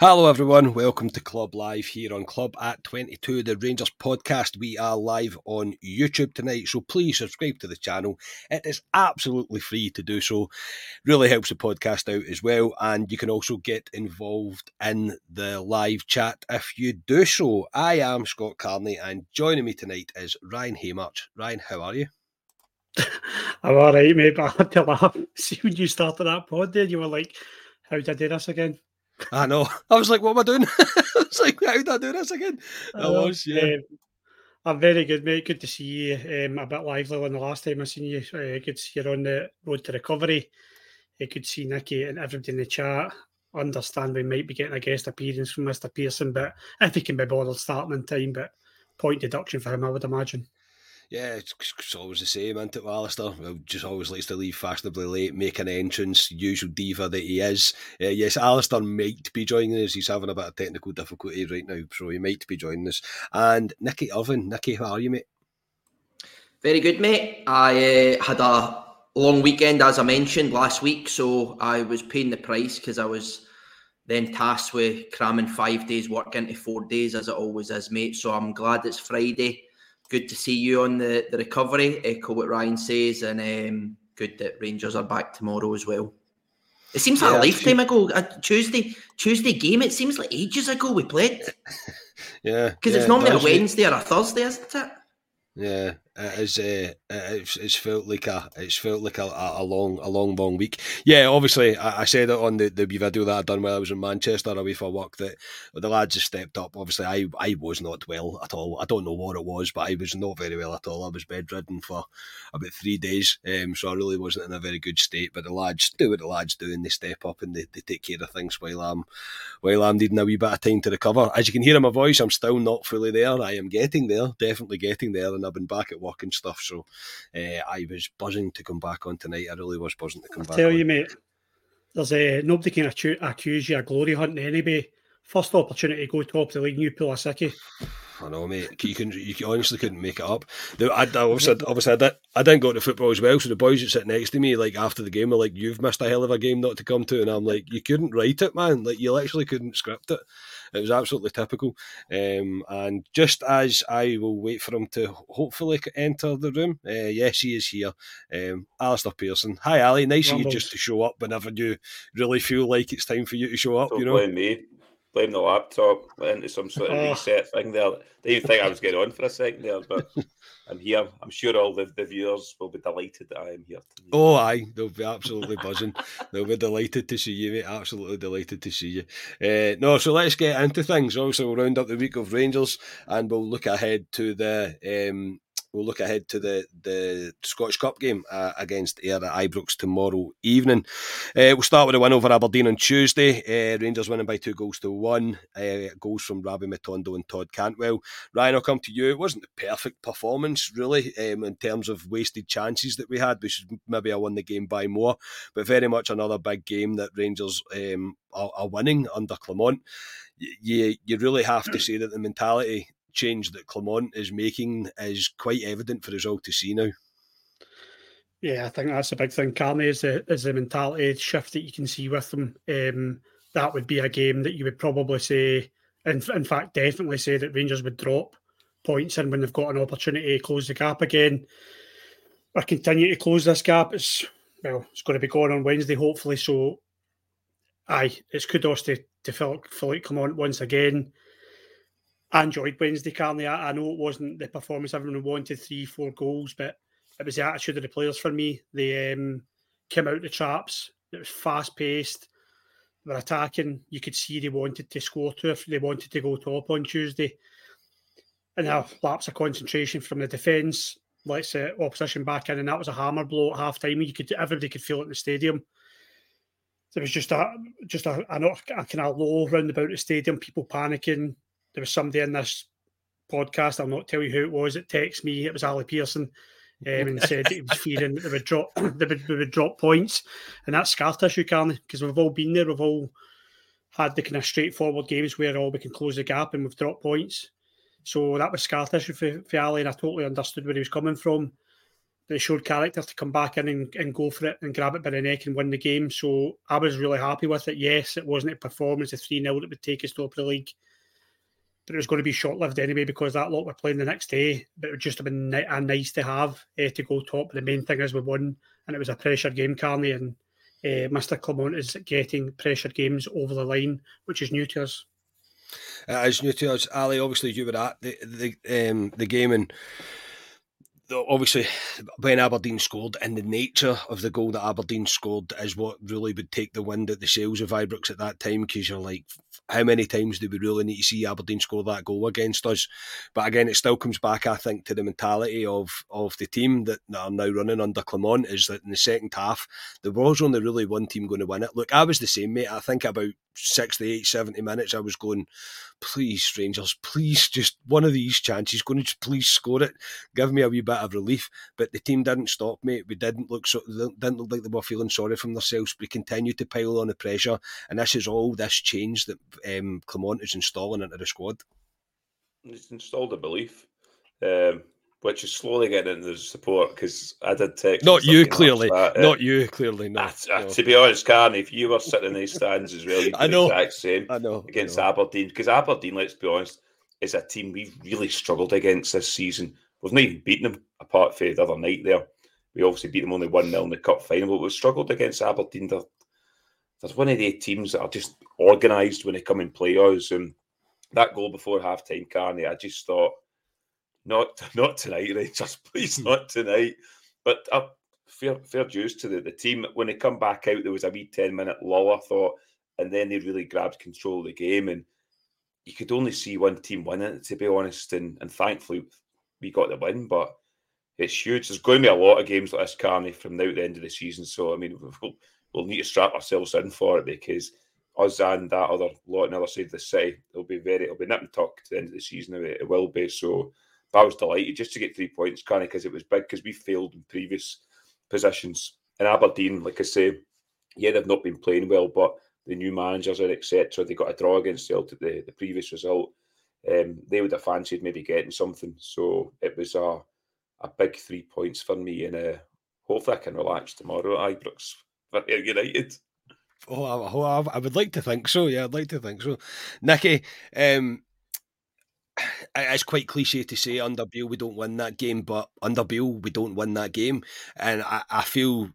Hello, everyone. Welcome to Club Live here on Club at 22, the Rangers podcast. We are live on YouTube tonight, so please subscribe to the channel. It is absolutely free to do so. Really helps the podcast out as well, and you can also get involved in the live chat if you do so. I am Scott Carney, and joining me tonight is Ryan Haymarch. Ryan, how are you? I'm all right, mate, but I had to laugh. See, when you started that pod there, you were like, how did I do this again? I know. I was like, what am I doing? I was like, how did I do this again? I was, yeah. Um, I'm very good, mate. Good to see you. Um, a bit lively than the last time I seen you. Uh, good to see you're on the road to recovery. Uh, good to see Nicky and everybody in the chat. Understand we might be getting a guest appearance from Mr. Pearson, but if he can be bothered starting in time, but point deduction for him, I would imagine. Yeah, it's, always the same, isn't it, Alistair? Well, just always likes to leave fashionably late, make an entrance, usual diva that he is. Uh, yes, Alistair might be joining us. He's having a bit of technical difficulty right now, so he might be joining us. And Nicky Irvin. Nicky, how are you, mate? Very good, mate. I uh, had a long weekend, as I mentioned last week, so I was paying the price because I was then tasked with cramming five days work into four days, as it always is, mate. So I'm glad it's Friday good to see you on the, the recovery. Echo what Ryan says, and um, good that Rangers are back tomorrow as well. It seems like yeah, a lifetime ago. A Tuesday Tuesday game. It seems like ages ago we played. yeah, because yeah, it's normally a Wednesday or a Thursday, isn't it? Yeah, it is. Uh, it's, it's felt like a it's felt like a, a long a long long week. Yeah, obviously I, I said it on the, the video that I done while I was in Manchester away for work that the lads have stepped up. Obviously, I I was not well at all. I don't know what it was, but I was not very well at all. I was bedridden for about three days, um, so I really wasn't in a very good state. But the lads do what the lads do, and they step up and they, they take care of things while I'm while I'm needing a wee bit of time to recover. As you can hear in my voice, I'm still not fully there. I am getting there, definitely getting there, and I've been back at work and stuff. So uh, I was buzzing to come back on tonight. I really was buzzing to come I'll back. Tell on. you, mate, there's a uh, nobody can accu- accuse you of glory hunting anybody. First opportunity to go top of the league, you pull a sickie. I know, mate. You can, you honestly couldn't make it up. The, I, I, obviously, obviously, I, did, I didn't go to football as well. So the boys that sit next to me, like after the game, were like, "You've missed a hell of a game not to come to," and I'm like, "You couldn't write it, man. Like you literally couldn't script it." It was absolutely typical. Um, and just as I will wait for him to hopefully enter the room, uh, yes, he is here. Um, Alistair Pearson. Hi, Ali. Nice of you just to show up whenever you really feel like it's time for you to show up. Don't you know, blame me. Blame the laptop. Went into some sort of Oh. reset thing there. Didn't even think I was getting on for a second there, but I'm here. I'm sure all the, the viewers will be delighted that I am here. Tonight. Oh, aye, they'll be absolutely buzzing. they'll be delighted to see you, mate. Absolutely delighted to see you. Uh, no, so let's get into things. Obviously, we'll round up the week of Rangers and we'll look ahead to the um, we'll look ahead to the, the Scottish Cup game uh, against Ayr at Ibrox tomorrow evening. Uh, we'll start with a win over Aberdeen on Tuesday. Uh, Rangers winning by two goals to one. Uh, goals from Rabbi Matondo and Todd Cantwell. Ryan, I'll come to you. It wasn't the perfect performance, really, um, in terms of wasted chances that we had. We should maybe have won the game by more, but very much another big game that Rangers um, are, are winning under Clement. You, you really have to say that the mentality change that Clement is making is quite evident for us all to see now. Yeah, I think that's a big thing. Carney is the is the mentality shift that you can see with them. Um, that would be a game that you would probably say, in, in fact, definitely say that Rangers would drop points in when they've got an opportunity to close the gap again or continue to close this gap. It's well, it's going to be going on Wednesday, hopefully. So, aye, it's kudos to to Philippe Philippe Clement once again. I enjoyed Wednesday, Carney. I, I, know it wasn't the performance everyone wanted, three, four goals, but it was the attitude of the players for me. They um, came out the traps. It was fast paced. They were attacking. You could see they wanted to score two if they wanted to go top on Tuesday. And a lapse of concentration from the defence lets the opposition back in, and that was a hammer blow at half time. You could everybody could feel it in the stadium. There was just a just a, a, a kind of low round about the stadium, people panicking, there was somebody in this podcast, I'll not tell you who it was, it texted me, it was Ali Pearson, um, and said he was fearing that they would drop they would, they would drop points. And that's scar tissue, Carney, because we've all been there, we've all had the kind of straightforward games where all we can close the gap and we've dropped points. So that was scar tissue for, for Ali, and I totally understood where he was coming from. They showed character to come back in and, and go for it and grab it by the neck and win the game. So I was really happy with it. Yes, it wasn't a performance, a 3 0 that would take us to the league but it was going to be short lived anyway because that lot were playing the next day. But it would just have been a nice to have uh, to go top. The main thing is we won, and it was a pressure game, Carney, and eh, Mr. Clement is getting pressure games over the line, which is new to us. Uh, it's new to us, Ali. Obviously, you were at the the um, the game and obviously when Aberdeen scored and the nature of the goal that Aberdeen scored is what really would take the wind at the sails of Ibrox at that time because you're like how many times do we really need to see Aberdeen score that goal against us? But again, it still comes back, I think, to the mentality of of the team that, that are now running under Clement is that in the second half, there was only really one team going to win it. Look, I was the same, mate. I think about 68, 70 minutes, I was going, please, Rangers, please, just one of these chances, going to please score it, give me a wee bit of relief. But the team didn't stop, mate. We didn't look so, didn't look like they were feeling sorry from themselves. We continued to pile on the pressure, and this is all this change that um, Clement is installing into the squad. He's installed a belief. Um, which is slowly getting into the support because I did text. Not you, clearly. That, not uh, you, clearly. No, no. To be honest, Carney, if you were sitting in these stands as well, you'd I know. the exact same I know. against I know. Aberdeen because Aberdeen, let's be honest, is a team we've really struggled against this season. We've not even beaten them apart from the other night there. We obviously beat them only 1 0 in the cup final, but we've struggled against Aberdeen. They're, there's one of the teams that are just organised when they come and play us. And that goal before half time, Carney, I just thought, not not tonight, Rangers. Please, hmm. not tonight. But uh, fair fair dues to the, the team. When they come back out, there was a wee ten minute lull. I thought, and then they really grabbed control of the game, and you could only see one team winning. To be honest, and and thankfully we got the win. But it's huge. There's going to be a lot of games like this, Carney, from now to the end of the season. So I mean, we'll, we'll need to strap ourselves in for it because us and that other lot on the other side of the city, it'll be very, it'll be nip and tuck to the end of the season. It will be so. but I was delighted just to get three points, kind of, because it was big because we failed in previous positions. And Aberdeen, like I say, yeah, they've not been playing well, but the new managers and etc. They got a draw against Celtic the, the previous result. Um, they would have fancied maybe getting something. So it was a a big three points for me, and uh, hopefully I can relax tomorrow at Ibrox for United. Oh, I, I, would like to think so. Yeah, I'd like to think so. Nicky, um, it's quite cliche to say under Beale we don't win that game, but under Beale we don't win that game, and I, I feel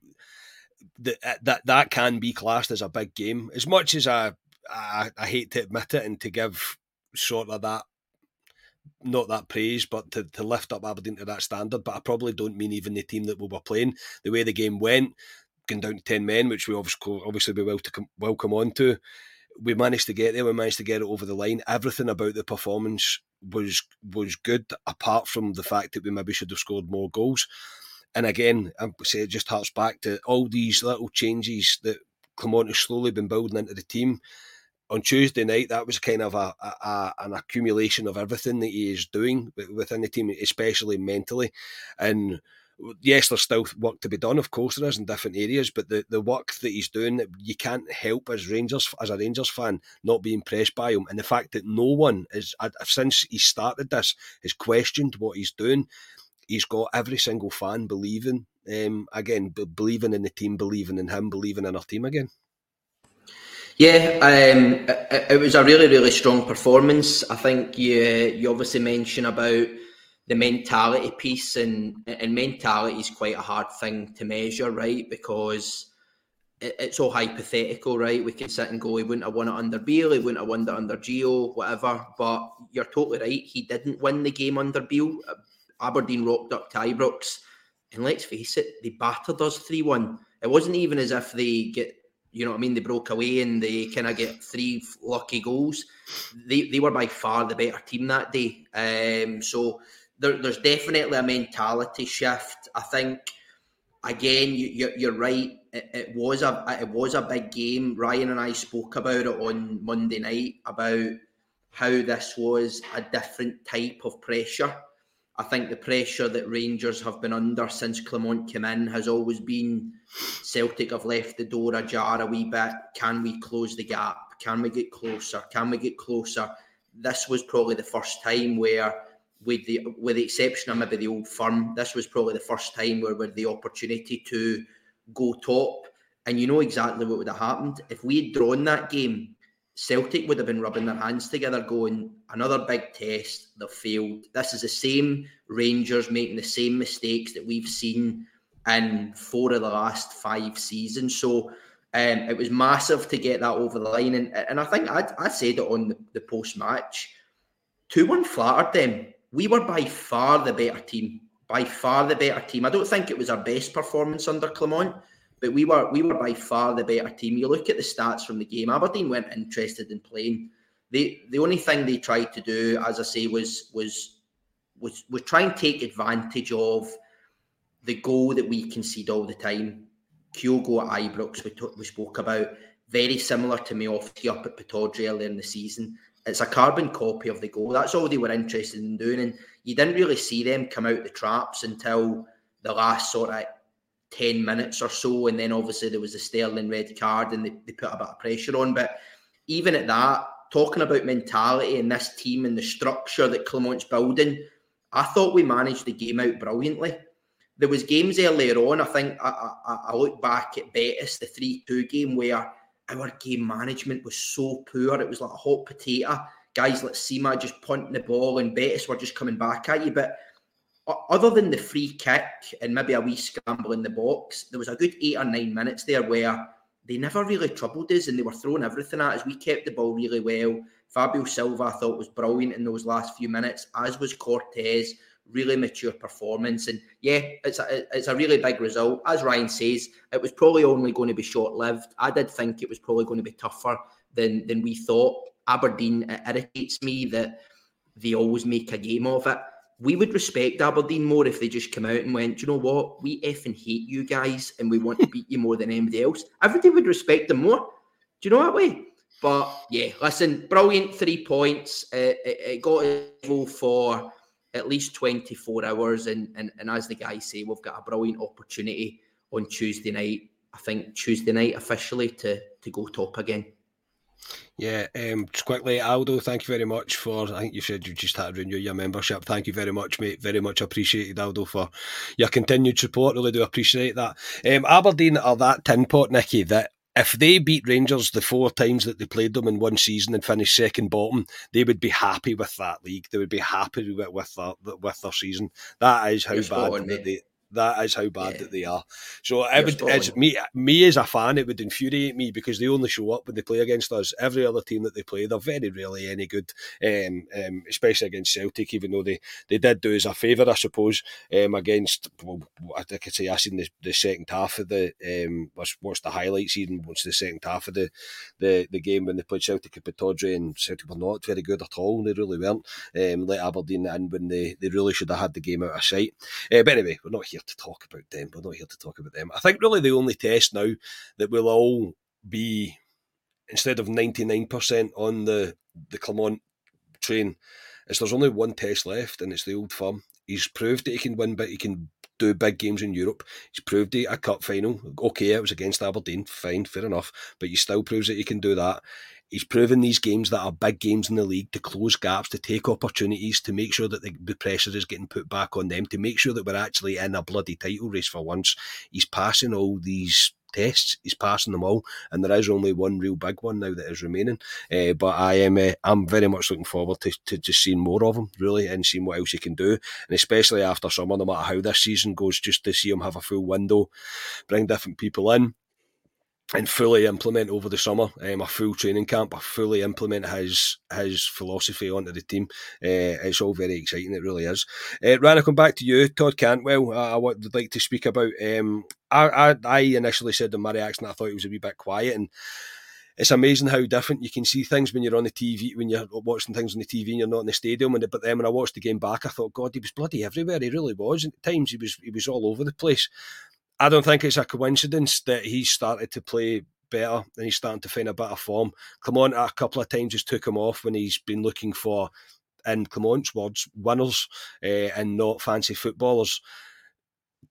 that that that can be classed as a big game. As much as I, I, I hate to admit it and to give sort of that not that praise, but to, to lift up Aberdeen to that standard. But I probably don't mean even the team that we were playing. The way the game went, going down to ten men, which we obviously obviously be well to come, well come on to we managed to get there. We managed to get it over the line. Everything about the performance was was good, apart from the fact that we maybe should have scored more goals. And again, I say it just harks back to all these little changes that Clement has slowly been building into the team. On Tuesday night, that was kind of a, a, an accumulation of everything that he is doing within the team, especially mentally. And yes, there's still work to be done. Of course, there is in different areas, but the, the work that he's doing, you can't help as Rangers as a Rangers fan not be impressed by him. And the fact that no one is since he started this has questioned what he's doing. He's got every single fan believing, um, again, believing in the team, believing in him, believing in our team again. Yeah, um, it, it was a really, really strong performance. I think you you obviously mentioned about the mentality piece and and mentality is quite a hard thing to measure, right? Because it, it's all hypothetical, right? We can sit and go, he wouldn't have won it under Beale, he wouldn't have won it under Gio, whatever. But you're totally right. He didn't win the game under Beale. Aberdeen rocked up to Ibrox, and let's face it, they battered us three one. It wasn't even as if they get you know what I mean? They broke away and they kind of get three lucky goals. They, they were by far the better team that day. Um, so there, there's definitely a mentality shift. I think again, you, you're right. It, it, was a it was a big game. Ryan and I spoke about it on Monday night about how this was a different type of pressure. I think the pressure that Rangers have been under since Clement came in has always been Celtic have left the door ajar a wee bit. Can we close the gap? Can we get closer? Can we get closer? This was probably the first time where with the with the exception of maybe the old firm, this was probably the first time where we had the opportunity to go top. And you know exactly what would have happened. If we had drawn that game, Celtic would have been rubbing their hands together, going, another big test, they've failed. This is the same Rangers making the same mistakes that we've seen in four of the last five seasons. So um, it was massive to get that over the line. And, and I think I, I said it on the, the post match 2 1 flattered them we were by far the better team. By far the better team. I don't think it was our best performance under Clement, but we were we were by far the better team. You look at the stats from the game. Aberdeen weren't interested in playing. They the only thing they tried to do, as I say, was was was was try and take advantage of the goal that we concede all the time. Kyogo at Ibrox, we, t- we spoke about, very similar to Miovski up at Pittodrie earlier in the season. It's a carbon copy of the goal. That's all they were interested in doing. And you didn't really see them come out the traps until the last sort of 10 minutes or so. And then obviously there was the Sterling red card and they, they put a bit of pressure on. But even at that, talking about mentality and this team and the structure that Clement's building, I thought we managed the game out brilliantly. There was games earlier on. I think I, I, I look back at Betis, the three-two game, where our game management was so poor. It was like a hot potato. Guys like Sima just punting the ball and Betis were just coming back at you. But other than the free kick and maybe a wee scramble in the box, there was a good eight or nine minutes there where they never really troubled us and they were throwing everything at us. We kept the ball really well. Fabio Silva, I thought, was brilliant in those last few minutes, as was Cortés really mature performance. And yeah, it's a, it's a really big result. As Ryan says, it was probably only going to be short lived. I did think it was probably going to be tougher than, than we thought. Aberdeen, it irritates me that they always make a game of it. We would respect Aberdeen more if they just come out and went, you know what, we effing hate you guys and we want to beat you more than anybody else. Everybody would respect them more. Do you know that way? But yeah, listen, brilliant three points. Uh, it, it got a for at least 24 hours. And, and, and as the guys say, we've got a brilliant opportunity on Tuesday night. I think Tuesday night officially to, to go top again. Yeah, um, just quickly, Aldo, thank you very much for. I think you said you just had to renew your membership. Thank you very much, mate. Very much appreciated, Aldo, for your continued support. Really do appreciate that. Um, Aberdeen are that tin pot, Nicky, that if they beat Rangers the four times that they played them in one season and finished second bottom, they would be happy with that league. They would be happy with with their, with their season. That is how You're bad on, they. That is how bad yeah. that they are. So it would, it's me, me as a fan, it would infuriate me because they only show up when they play against us. Every other team that they play, they're very rarely any good, um, um, especially against Celtic. Even though they, they did do us a favour, I suppose, um, against. Well, I could say I seen the, the second half of the um, what's, what's the highlights even what's the second half of the, the, the game when they played Celtic at Pittodrie and Celtic were not very good at all. They really weren't. Um, let Aberdeen in when they, they really should have had the game out of sight. Uh, but anyway, we're not here to talk about them. We're not here to talk about them. I think really the only test now that we'll all be instead of 99% on the, the Clement train is there's only one test left and it's the old firm. He's proved that he can win, but he can do big games in Europe. He's proved it a cup final. Okay, it was against Aberdeen, fine, fair enough, but he still proves that he can do that. He's proven these games that are big games in the league to close gaps, to take opportunities, to make sure that the, the pressure is getting put back on them, to make sure that we're actually in a bloody title race for once. He's passing all these tests. He's passing them all, and there is only one real big one now that is remaining. Uh, but I am uh, I'm very much looking forward to, to just seeing more of him, really, and seeing what else he can do. And especially after summer, no matter how this season goes, just to see him have a full window, bring different people in and fully implement over the summer um, a full training camp, a fully implement his his philosophy onto the team. Uh, it's all very exciting. It really is. Uh, Rana, come back to you, Todd Cantwell. I, I would like to speak about. Um, I, I, I initially said the Murray accent. I thought it was a wee bit quiet, and it's amazing how different you can see things when you're on the TV, when you're watching things on the TV and you're not in the stadium. And but then when I watched the game back, I thought, God, he was bloody everywhere. He really was. And At times, he was he was all over the place. I don't think it's a coincidence that he's started to play better and he's starting to find a better form. Clement a couple of times just took him off when he's been looking for, in Clement's words, winners uh, and not fancy footballers.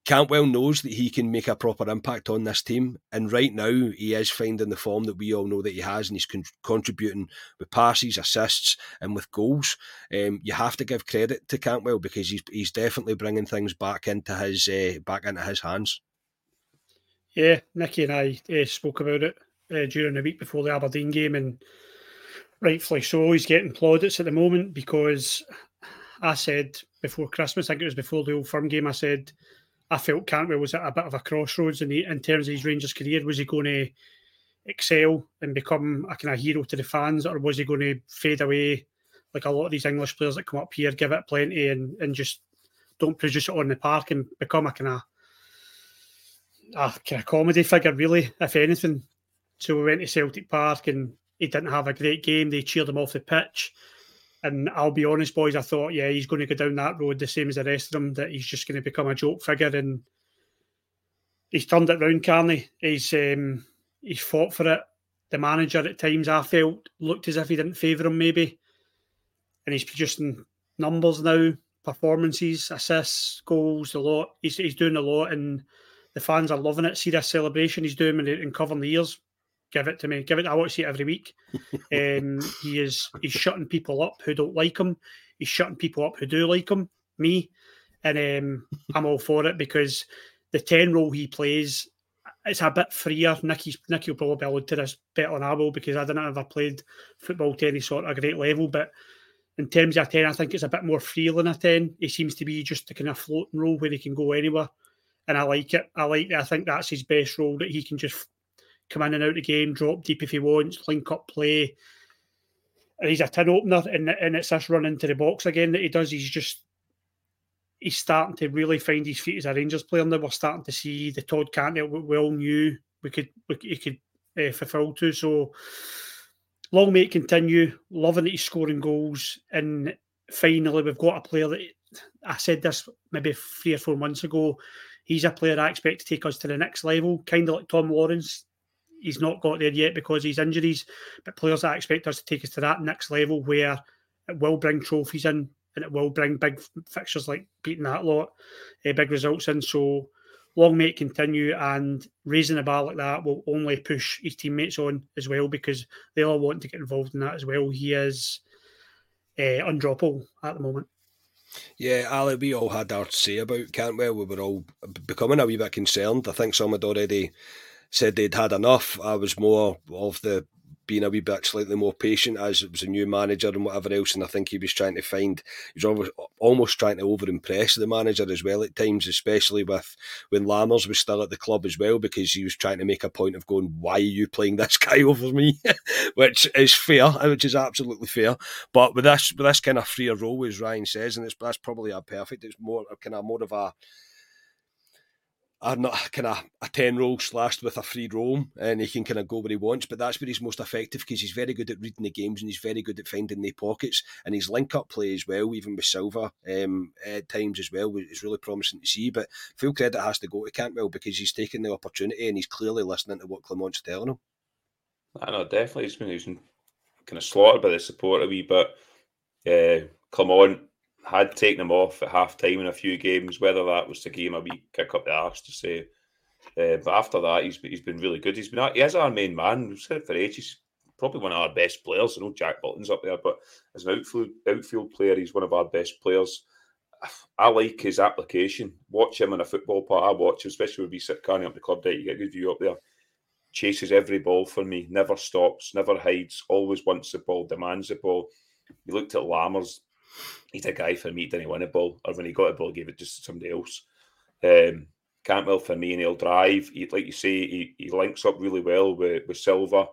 Cantwell knows that he can make a proper impact on this team, and right now he is finding the form that we all know that he has, and he's con- contributing with passes, assists, and with goals. Um, you have to give credit to Cantwell because he's he's definitely bringing things back into his uh, back into his hands. Yeah, Nicky and I uh, spoke about it uh, during the week before the Aberdeen game, and rightfully so, he's getting plaudits at the moment because I said before Christmas, I think it was before the Old Firm game, I said I felt Cantwell was at a bit of a crossroads in, the, in terms of his Rangers career. Was he going to excel and become a kind of hero to the fans, or was he going to fade away like a lot of these English players that come up here, give it plenty and, and just don't produce it on the park and become a kind of a kind of comedy figure, really, if anything. So we went to Celtic Park and he didn't have a great game. They cheered him off the pitch. And I'll be honest, boys, I thought, yeah, he's going to go down that road the same as the rest of them, that he's just going to become a joke figure. And he's turned it round, Carney. He's um, he's fought for it. The manager at times I felt looked as if he didn't favour him, maybe. And he's producing numbers now, performances, assists, goals, a lot. He's, he's doing a lot. And the fans are loving it. See this celebration he's doing and covering the ears. Give it to me. Give it. I want to see it every week. um, he is. He's shutting people up who don't like him. He's shutting people up who do like him. Me, and um, I'm all for it because the ten role he plays, it's a bit freer. Nicky's Nicky will probably allude to this better than I will because I didn't ever played football to any sort of great level, but in terms of a 10, I think it's a bit more free than a 10. He seems to be just a kind of floating role where he can go anywhere and I like it. I like. I think that's his best role that he can just come in and out of the game, drop deep if he wants, link up play. And he's a tin opener, and and it's this run into the box again that he does. He's just he's starting to really find his feet as a Rangers player now. We're starting to see the Todd Cantwell we all knew we could we, he could uh, fulfil to. So long may it continue. Loving that he's scoring goals, and finally we've got a player that I said this maybe three or four months ago he's a player I expect to take us to the next level, kind of like Tom Lawrence. He's not got there yet because of his injuries, but players I expect us to take us to that next level where it will bring trophies in and it will bring big fixtures like beating that lot, uh, big results in. So long may it continue and raising the bar like that will only push his teammates on as well because they all want to get involved in that as well. He is uh, undroppable at the moment. Yeah, Ali, we all had our say about Cantwell. We were all becoming a wee bit concerned. I think some had already said they'd had enough. I was more of the being a wee bit slightly more patient as it was a new manager and whatever else. And I think he was trying to find, he was almost, almost trying to over impress the manager as well at times, especially with when Lammers was still at the club as well, because he was trying to make a point of going, why are you playing this guy over me? which is fair, which is absolutely fair. But with this, with this kind of freer role, as Ryan says, and it's, that's probably a perfect, it's more kind of more of a, are not kind of a 10 roll slashed with a free roam and he can kind of go where he wants but that's where he's most effective because he's very good at reading the games and he's very good at finding the pockets and his link up play as well even with Silva um, at times as well is really promising to see but full credit has to go to Cantwell because he's taking the opportunity and he's clearly listening to what Clement's telling him. I know definitely he's been, he's been kind of slaughtered by the support a wee bit. Uh, Clement had taken him off at half time in a few games, whether that was to give him a wee kick up the arse to say. Uh, but after that, he's he's been really good. He's been he is our main man. We've said it for ages. Probably one of our best players. I know Jack Butland's up there, but as an outfield outfield player, he's one of our best players. I like his application. Watch him in a football part. I watch him, especially when we sit carrying up the club day. You get a good view up there. Chases every ball for me. Never stops. Never hides. Always wants the ball. Demands the ball. You looked at Lammers he's a guy for me didn't win a ball, or when he got a ball, gave it just to somebody else. Um, Cantwell for me, and he'll drive. He, like you say, he, he links up really well with, with Silva.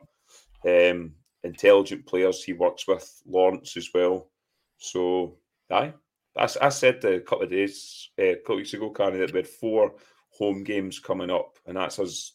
Um, intelligent players he works with, Lawrence as well. So, aye. I, I said a couple of days, uh, a couple of weeks ago, Carney, that we had four home games coming up, and that's us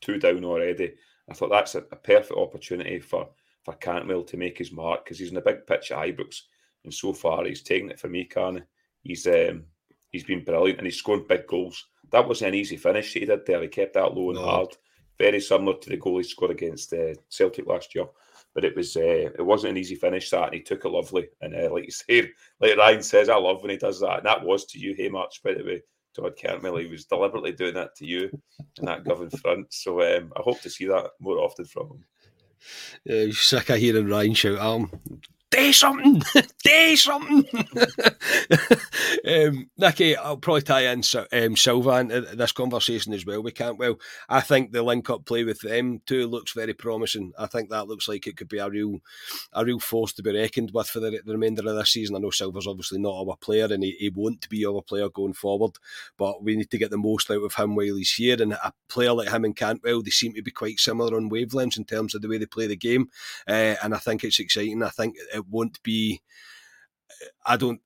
two down already. I thought that's a, a perfect opportunity for, for Cantwell to make his mark because he's in a big pitch at Ibrox and so far he's taken it for me, Carney. He's um, he's been brilliant and he's scored big goals. That wasn't an easy finish he did there. He kept that low and no. hard, very similar to the goal he scored against uh, Celtic last year. But it was uh, it wasn't an easy finish that, and he took it lovely. And uh, like you say, like Ryan says, I love when he does that. And that was to you, Haymarch, by the way. Todd Cantwell, he was deliberately doing that to you in that Govan front. So um, I hope to see that more often from him. Yeah, sick of hearing Ryan shout at him do something, do something. um, Nicky, I'll probably tie in um, Silva into this conversation as well. We can't. Well, I think the link-up play with them too looks very promising. I think that looks like it could be a real, a real force to be reckoned with for the, the remainder of this season. I know Silva's obviously not our player, and he, he won't be our player going forward. But we need to get the most out of him while he's here. And a player like him and Cantwell, they seem to be quite similar on wavelengths in terms of the way they play the game. Uh, and I think it's exciting. I think it won't be. I don't.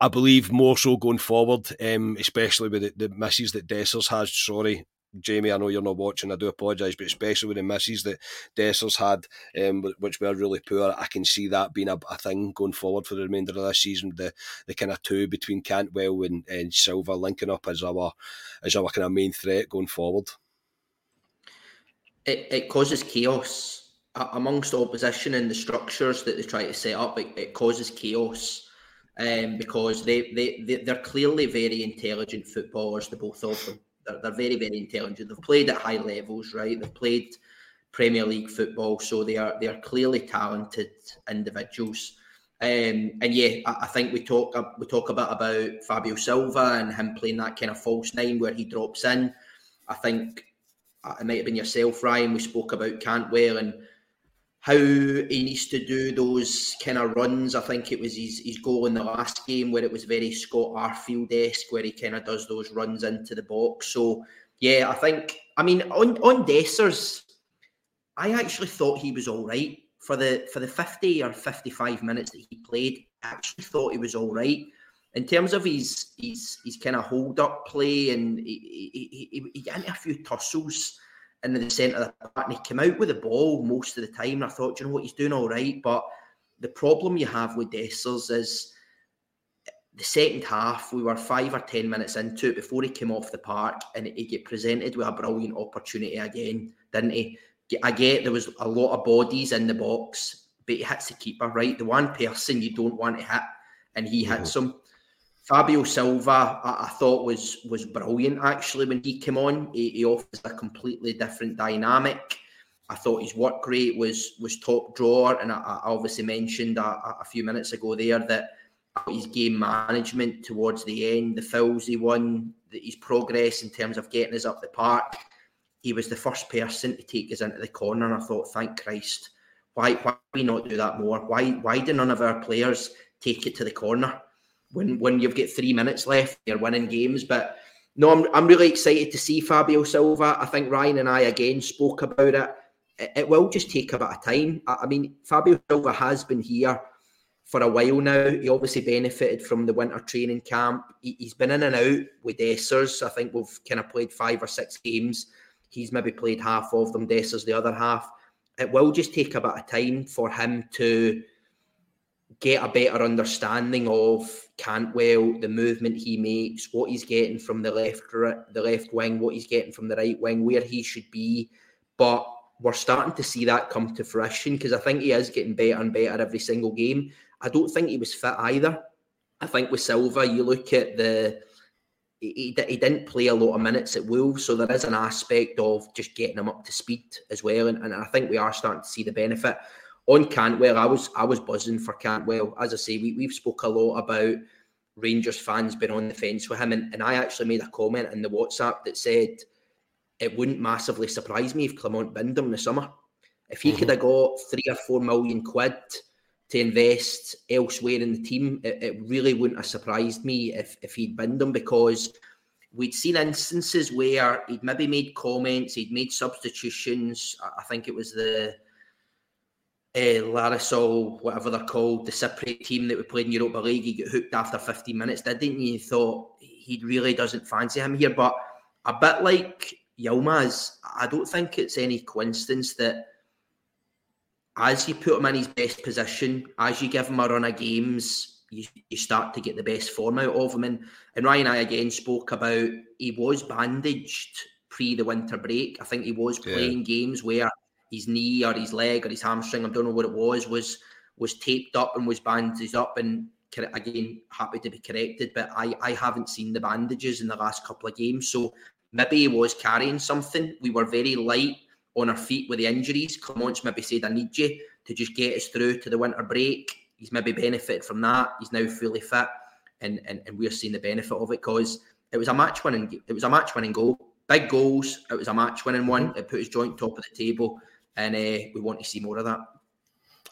I believe more so going forward, um, especially with the, the misses that Dessers has. Sorry, Jamie, I know you're not watching. I do apologise, but especially with the misses that Dessers had, um, which were really poor, I can see that being a, a, thing going forward for the remainder of this season. The the kind of two between Cantwell and, and Silva linking up as our as our kind of main threat going forward. It, it causes chaos amongst opposition and the structures that they try to set up, it, it causes chaos um, because they, they, they, they're clearly very intelligent footballers, the both of them. They're, they're very, very intelligent. They've played at high levels, right? They've played Premier League football, so they are they are clearly talented individuals. Um, and yeah, I, I, think we talk we talk a bit about Fabio Silva and him playing that kind of false nine where he drops in. I think uh, it might have been yourself, Ryan. We spoke about Cantwell and how he needs to do those kind of runs. I think it was his, his goal in the last game where it was very Scott Arfield esque, where he kind of does those runs into the box. So, yeah, I think, I mean, on, on Dessers, I actually thought he was all right for the for the 50 or 55 minutes that he played. I actually thought he was all right. In terms of his his his kind of hold up play and he, he, he, he into a few tussles in the centre of the park and he came out with the ball most of the time. And I thought, you know what, he's doing all right. But the problem you have with Dessers is the second half, we were five or 10 minutes into it before he came off the park and he get presented with a brilliant opportunity again, didn't he? I get there was a lot of bodies in the box, but he hits the keeper, right? The one person you don't want to hit, and he hits mm-hmm. him. Fabio Silva, I, I, thought was was brilliant actually when he came on. He, he, offers a completely different dynamic. I thought his work rate was was top drawer, and I, I obviously mentioned a, a, few minutes ago there that his game management towards the end, the fouls he won, his progress in terms of getting us up the park. He was the first person to take us into the corner, and I thought, thank Christ. Why why we not do that more? Why why do none of our players take it to the corner when when you've got three minutes left? You're winning games, but no, I'm I'm really excited to see Fabio Silva. I think Ryan and I again spoke about it. It, will just take a bit of time. I, I mean, Fabio Silva has been here for a while now. He obviously benefited from the winter training camp. He, has been in and out with Dessers. I think we've kind of played five or six games. He's maybe played half of them, Dessers the other half it will just take a bit of time for him to get a better understanding of Cantwell, the movement he makes, what he's getting from the left the left wing, what he's getting from the right wing, where he should be. But we're starting to see that come to fruition because I think he is getting better and better every single game. I don't think he was fit either. I think with Silva, you look at the he, he didn't play a lot of minutes at Wolves, so there is an aspect of just getting him up to speed as well, and, and I think we are starting to see the benefit. On Cantwell, I was I was buzzing for Cantwell. As I say, we, we've spoke a lot about Rangers fans being on the fence with him, and, and I actually made a comment in the WhatsApp that said it wouldn't massively surprise me if Clement binned him in the summer. If he mm-hmm. could have got three or four million quid to invest elsewhere in the team, it, it, really wouldn't have surprised me if, if he'd binned them because we'd seen instances where he'd maybe made comments, he'd made substitutions. I think it was the uh, Limassol, whatever they're called, the Cypriot team that we played in Europa League. He got hooked after 15 minutes, didn't he? Thought he really doesn't fancy him here. But a bit like Yilmaz, I don't think it's any coincidence that as you put him in his best position, as you give him a run of games, you, you start to get the best form out of him. And, and Ryan and I again spoke about he was bandaged pre the winter break. I think he was playing yeah. games where his knee or his leg or his hamstring, I don't know what it was, was was taped up and was bandaged up. And again, happy to be corrected, but I, I haven't seen the bandages in the last couple of games. So maybe he was carrying something. We were very light on our feet with the injuries. Clement's maybe said, I need you to just get us through to the winter break. He's maybe benefited from that. He's now fully fit, and and, and we're seeing the benefit of it because it was a match winning. It was a match winning goal. Big goals. It was a match winning one. Mm-hmm. It put his joint top of the table, and uh, we want to see more of that.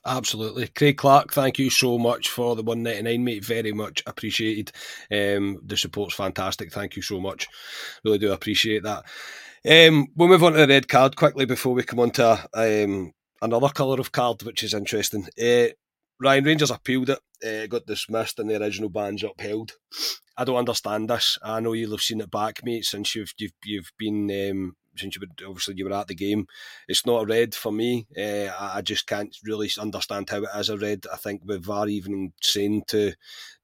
Absolutely. Craig Clark, thank you so much for the 199, mate. Very much appreciated. Um, the support's fantastic. Thank you so much. Really do appreciate that. Um, we'll move on to the red card quickly before we come on to um, another colour of card, which is interesting. Uh, Ryan Rangers appealed it, uh, got dismissed, and the original ban's upheld. I don't understand this. I know you'll have seen it back, mate, since you've you've you've been um, since you were obviously you were at the game. It's not a red for me. Uh, I just can't really understand how it is a red. I think with VAR even saying to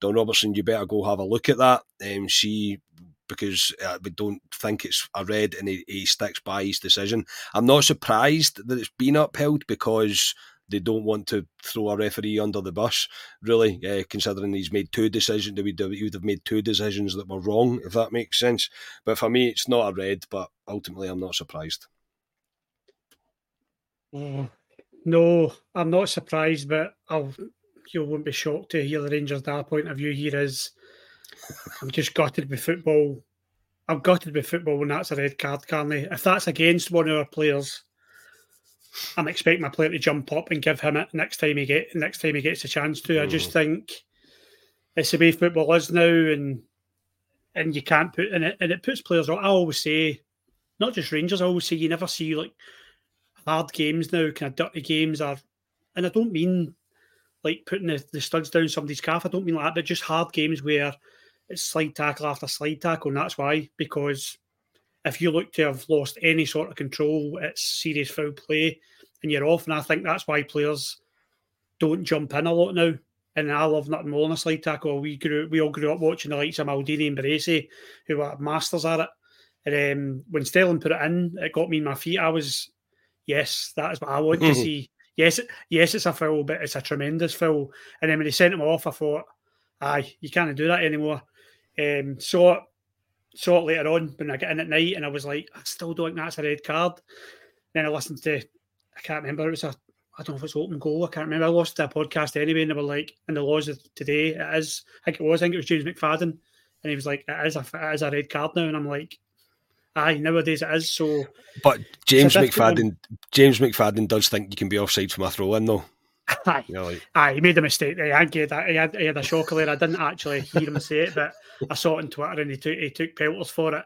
Don Robertson, you better go have a look at that. Um, she because uh, we don't think it's a red and he, he sticks by his decision. I'm not surprised that it's been upheld because they don't want to throw a referee under the bus, really, uh, considering he's made two decisions. He would, would have made two decisions that were wrong, if that makes sense. But for me, it's not a red, but ultimately, I'm not surprised. Oh, no, I'm not surprised, but I'll, you won't be shocked to hear the Rangers' point of view here is I'm just gutted with football. I'm gutted with football when that's a red card, Carney. If that's against one of our players, I'm expecting my player to jump up and give him it next time he get next time he gets a chance to. Mm. I just mm. think it's the way football is now, and and you can't put in it, and it puts players. I always say, not just Rangers. I always say you never see like hard games now, kind of dirty games are, and I don't mean like putting the, the studs down somebody's calf. I don't mean like that, but just hard games where it's slide tackle after slide tackle, and that's why because if you look to have lost any sort of control, it's serious foul play, and you're off. And I think that's why players don't jump in a lot now. And I love nothing more than a slide tackle. We grew, we all grew up watching the likes of Maldini and Baresi, who were masters at it. And um, when Sterling put it in, it got me in my feet. I was, yes, that is what I want to see. Yes, yes, it's a foul, but it's a tremendous foul. And then when they sent him off, I thought, aye, you can't do that anymore. Um, so saw it later on when I get in at night, and I was like, I still don't think that's a red card. Then I listened to, I can't remember, it was a, I don't know if it's open goal, I can't remember. I lost a podcast anyway, and they were like, in the laws of today, it is, I think it was, I think it was James McFadden, and he was like, it is a, it is a red card now, and I'm like, Aye, nowadays it is so. But James McFadden, James McFadden does think you can be offside from a throw in though. Aye, aye, he made a mistake there. I he, had, he had a shocker there. I didn't actually hear him say it, but I saw it on Twitter and he took he took pelters for it.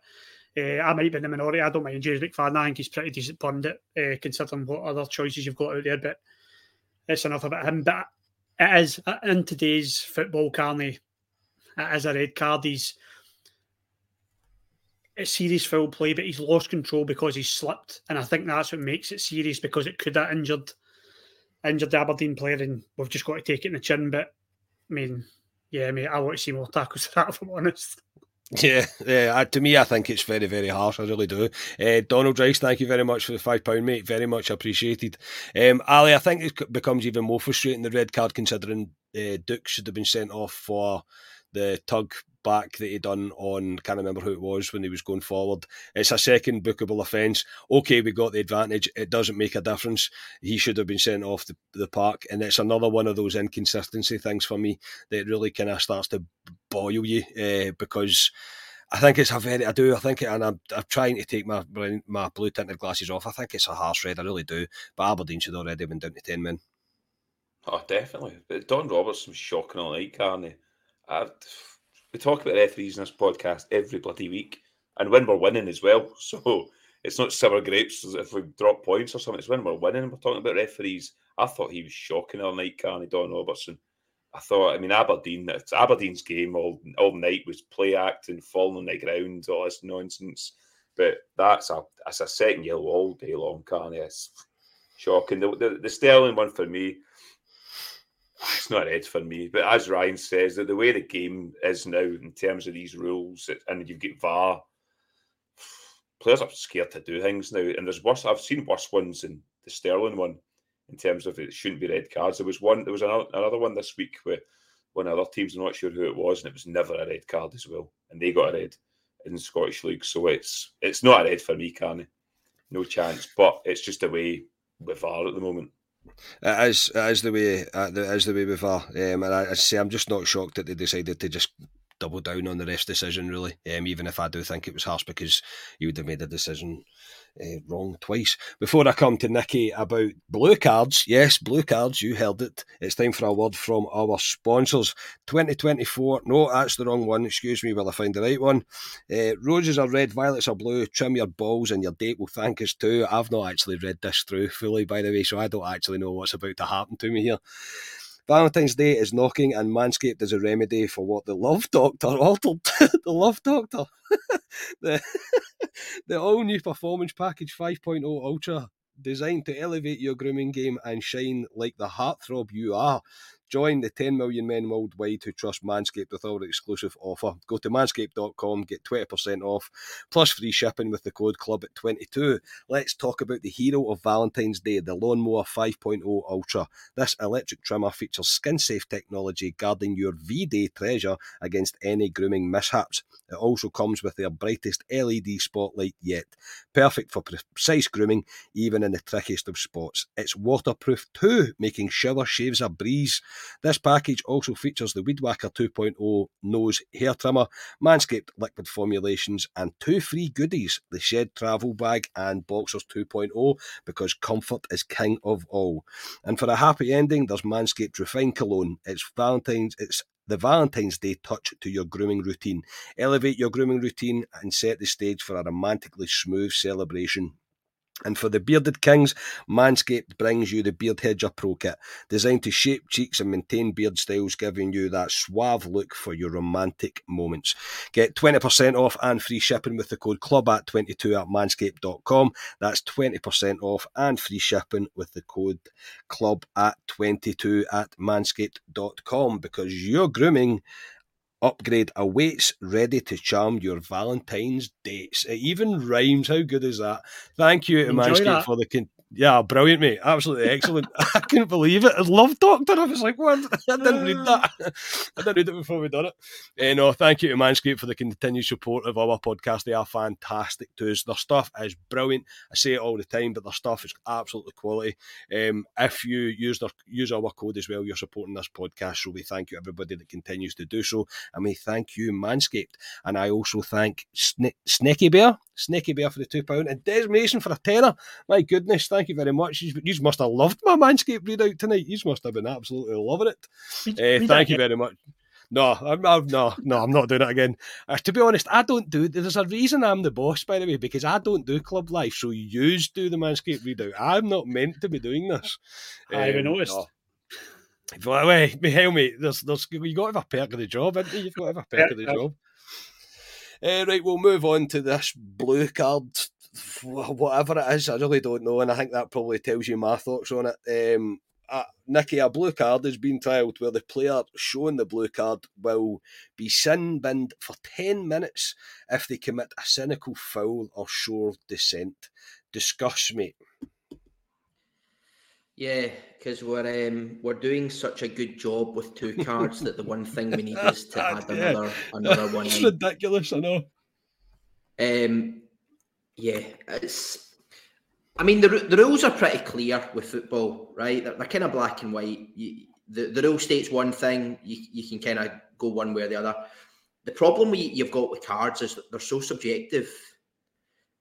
Uh, I might be in the minority. I don't mind James McFadden. I think he's pretty decent pundit, uh, considering what other choices you've got out there. But it's enough about him. But it is in today's football, Carney. It is a red card. He's it's serious foul play, but he's lost control because he's slipped, and I think that's what makes it serious because it could have injured injured Aberdeen player, and we've just got to take it in the chin. But I mean, yeah, mean, I want to see more tackles for that, if I'm honest. Yeah, yeah. To me, I think it's very, very harsh. I really do. Uh, Donald Rice, thank you very much for the five pound, mate. Very much appreciated. Um, Ali, I think it becomes even more frustrating the red card, considering uh, Duk should have been sent off for the tug back that he done on can't remember who it was when he was going forward. It's a second bookable offence. Okay, we got the advantage. It doesn't make a difference. He should have been sent off the, the park, and it's another one of those inconsistency things for me that really kind of starts to boil you uh, because. I think it's a very, I do, I think, it, and I'm, I'm trying to take my my blue tinted glasses off. I think it's a harsh red, I really do. But Aberdeen should already have been down to 10 men. Oh, definitely. But Don Robertson was shocking all night, Carney. I've, we talk about referees in this podcast every bloody week, and when we're winning as well. So it's not sour grapes if we drop points or something. It's when we're winning. We're talking about referees. I thought he was shocking all night, Carney Don Robertson. I thought, I mean, Aberdeen, it's Aberdeen's game all all night was play acting, falling on the ground, all this nonsense. But that's a that's a second yellow all day long, Carney. It's shocking. The, the, the Sterling one for me, it's not red for me. But as Ryan says, that the way the game is now in terms of these rules, and you've got VAR, players are scared to do things now. And there's worse. I've seen worse ones than the Sterling one in terms of it shouldn't be red cards. There was one. There was another, another one this week where one of other teams. I'm not sure who it was, and it was never a red card as well, and they got a red in the Scottish League. So it's it's not a red for me, Carney. No chance. But it's just a way with VAR at the moment. It is the way, it is the way with VAR. Um, and I, I say I'm just not shocked that they decided to just double down on the rest decision, really. Um, even if I do think it was harsh because you would have made a decision uh, wrong twice. Before I come to Nicky about blue cards, yes, blue cards, you heard it. It's time for a word from our sponsors. 2024, no, that's the wrong one. Excuse me while I find the right one. Uh, roses are red, violets are blue. Trim your balls and your date will thank us too. I've not actually read this through fully, by the way, so I don't actually know what's about to happen to me here. Valentine's Day is knocking, and Manscaped is a remedy for what the Love Doctor altered. the Love Doctor, the the all new Performance Package 5.0 Ultra, designed to elevate your grooming game and shine like the heartthrob you are. Join the 10 million men worldwide who trust Manscaped with our exclusive offer. Go to manscaped.com, get 20% off, plus free shipping with the code CLUB at 22. Let's talk about the hero of Valentine's Day, the Lawnmower 5.0 Ultra. This electric trimmer features skin safe technology guarding your V Day treasure against any grooming mishaps. It also comes with their brightest LED spotlight yet. Perfect for precise grooming, even in the trickiest of spots. It's waterproof too, making shower shaves a breeze. This package also features the Weed Whacker 2.0 nose hair trimmer, Manscaped liquid formulations, and two free goodies the Shed travel bag and Boxers 2.0 because comfort is king of all. And for a happy ending, there's Manscaped Refined Cologne. It's Valentine's, it's the Valentine's Day touch to your grooming routine. Elevate your grooming routine and set the stage for a romantically smooth celebration and for the bearded kings, Manscaped brings you the Beard Hedger Pro Kit, designed to shape cheeks and maintain beard styles, giving you that suave look for your romantic moments. Get 20% off and free shipping with the code CLUB at 22 at manscaped.com. That's 20% off and free shipping with the code CLUB at 22 at manscaped.com because your grooming upgrade awaits ready to charm your Valentine's dates. It even rhymes. How good is that? Thank you to Manscaped for the con- yeah, brilliant, mate. Absolutely excellent. I couldn't believe it. I love Doctor. I was like, what? I didn't read that. I didn't read it before we done it. Uh, no, thank you to Manscaped for the continued support of our podcast. They are fantastic to us. Their stuff is brilliant. I say it all the time, but their stuff is absolutely quality. Um, if you use their use our code as well, you're supporting this podcast. So we thank you everybody that continues to do so, and we thank you Manscaped. And I also thank Sne- Bear. Snaky Bear for the £2, and Des Mason for a tenner. My goodness, thank you very much. You must have loved my Manscaped readout tonight. You must have been absolutely loving it. Uh, thank you very much. No, I'm, I'm, no, no, I'm not doing it again. Uh, to be honest, I don't do. There's a reason I'm the boss, by the way, because I don't do club life. So you do the Manscaped readout. I'm not meant to be doing this. I um, noticed. No. But wait, hell, mate, there's, there's, you got to have a perk of the job, haven't you? You've got to have a perk of the job. Uh, right, we'll move on to this blue card, whatever it is. I really don't know, and I think that probably tells you my thoughts on it. Um, uh, Nicky, a blue card has been trialled where the player showing the blue card will be sin binned for 10 minutes if they commit a cynical foul or show dissent. Discuss, mate. Yeah, because we're um, we're doing such a good job with two cards that the one thing we need is to add yeah. another another one. It's ridiculous, I know. Um, yeah, it's I mean, the, the rules are pretty clear with football, right? They're, they're kind of black and white. You, the, the rule states one thing, you, you can kind of go one way or the other. The problem we, you've got with cards is that they're so subjective.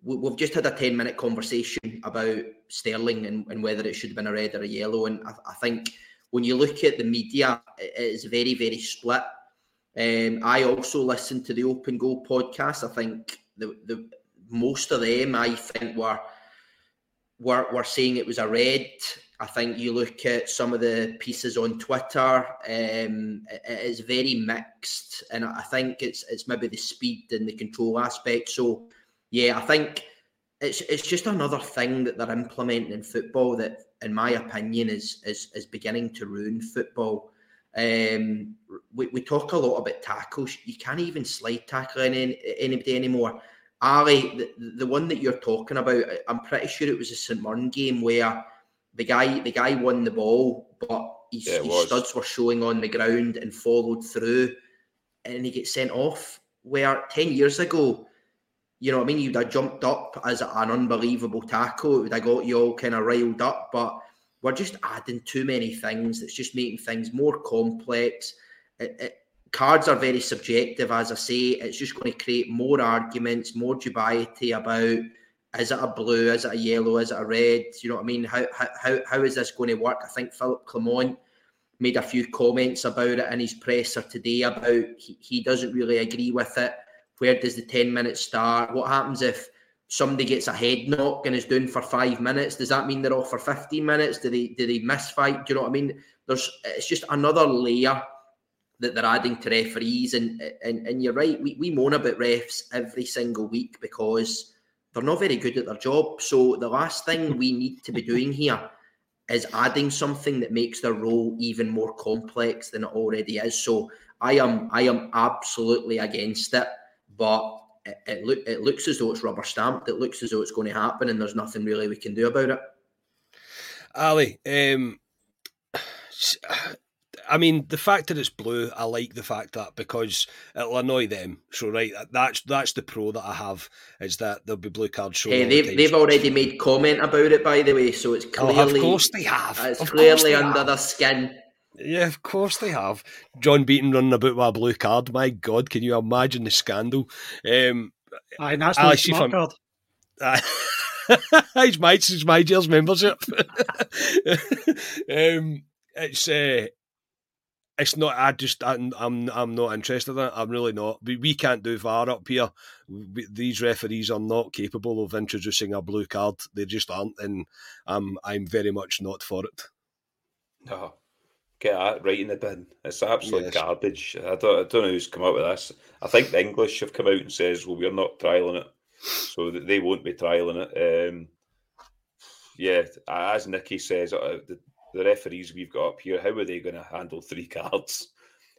We, we've just had a 10 minute conversation about Sterling and, and whether it should have been a red or a yellow. And I, I think when you look at the media, it is very, very split. Um, I also listened to the Open Goal podcast. I think the, the most of them, I think, were were, were saying it was a red. I think you look at some of the pieces on Twitter, um, it is very mixed, and I think it's it's maybe the speed and the control aspect. So, yeah, I think it's it's just another thing that they're implementing in football that, in my opinion, is is is beginning to ruin football. Um, we, we talk a lot about tackles. You can't even slide tackle any, anybody anymore. Ali, the, the one that you're talking about, I'm pretty sure it was a St Mirren game where the guy the guy won the ball, but his, yeah, his studs were showing on the ground and followed through, and he gets sent off. Where ten years ago, you know what I mean, you'd have jumped up as an unbelievable tackle. It would have got you all kind of riled up, but we're just adding too many things. It's just making things more complex. It, it, cards are very subjective, as I say. It's just going to create more arguments, more dubiety about is it a blue, is it a yellow, is it a red? You know what I mean? How how how is this going to work? I think Philippe Clement made a few comments about it in his presser today about he, he doesn't really agree with it. Where does the 10 minutes start? What happens if somebody gets a head knock and is doing for five minutes? Does that mean they're off for 15 minutes? Do they do they miss fight? Do you know what I mean? There's it's just another layer that they're adding to referees. And and, and you're right, we, we moan about refs every single week because they're not very good at their job. So the last thing we need to be doing here is adding something that makes their role even more complex than it already is. So I am I am absolutely against it, but it, it, look, it looks as though it's rubber stamped. It looks as though it's going to happen, and there's nothing really we can do about it. Ali, um, I mean, the fact that it's blue, I like the fact that because it'll annoy them. So, right, that's that's the pro that I have is that there'll be blue cards showing. Hey, they've, they've already made comment about it, by the way. So it's clearly, oh, of course they have. It's of clearly under have. the skin. Yeah, of course they have. John Beaton running about with a blue card. My God, can you imagine the scandal? Um, Aye, that's not smart card. Uh, it's my it's my jail's membership. um, it's uh, it's not. I just. I'm. I'm. I'm not interested in it. I'm really not. We, we can't do VAR up here. We, these referees are not capable of introducing a blue card. They just aren't, and I'm. I'm very much not for it. No, get that right in the bin. It's absolute yes. garbage. I don't. I don't know who's come up with this. I think the English have come out and says, "Well, we're not trialing it, so they won't be trialing it." Um, yeah, as Nicky says, uh, the, the referees we've got up here, how are they going to handle three cards?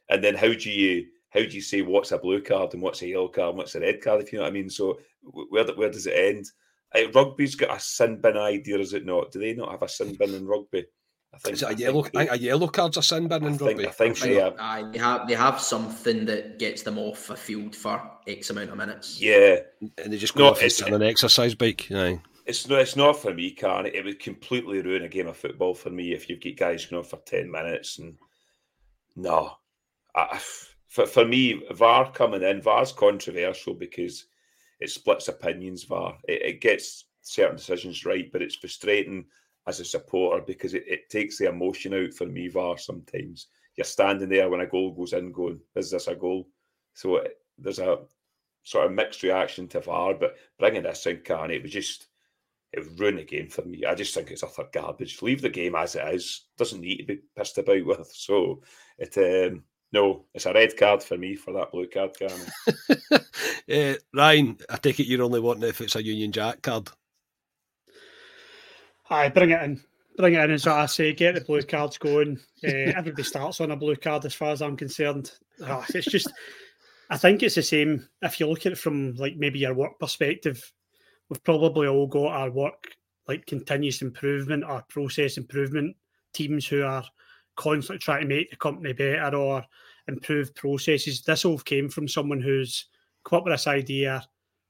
And then how do you how do you say what's a blue card and what's a yellow card and what's a red card? If you know what I mean. So where where does it end? Uh, rugby's got a sin bin idea, is it not? Do they not have a sin bin in rugby? I think is it a yellow they, a yellow card's a sin bin in I rugby. I think so. Yeah. Uh, they have they have something that gets them off a field for X amount of minutes. Yeah, and they just go no, off on an exercise bike. Yeah. It's not. It's not for me, Can it? would completely ruin a game of football for me if you've got guys going on for ten minutes and no. I, for, for me, VAR coming in, VAR's controversial because it splits opinions. VAR it, it gets certain decisions right, but it's frustrating as a supporter because it, it takes the emotion out for me. VAR sometimes you're standing there when a goal goes in, going, "Is this a goal?" So it, there's a sort of mixed reaction to VAR, but bringing this in, can it was just it would ruin the game for me. I just think it's utter garbage. Leave the game as it is. Doesn't need to be pissed about with. So it um, no, it's a red card for me for that blue card, uh, Ryan, I take it you're only wanting if it's a Union Jack card. Aye, bring it in. Bring it in, as I say, get the blue cards going. Uh, everybody starts on a blue card, as far as I'm concerned. Oh, it's just, I think it's the same. If you look at it from like maybe your work perspective, we've probably all got our work like continuous improvement or process improvement teams who are constantly trying to make the company better or improve processes. This all came from someone who's come up with this idea,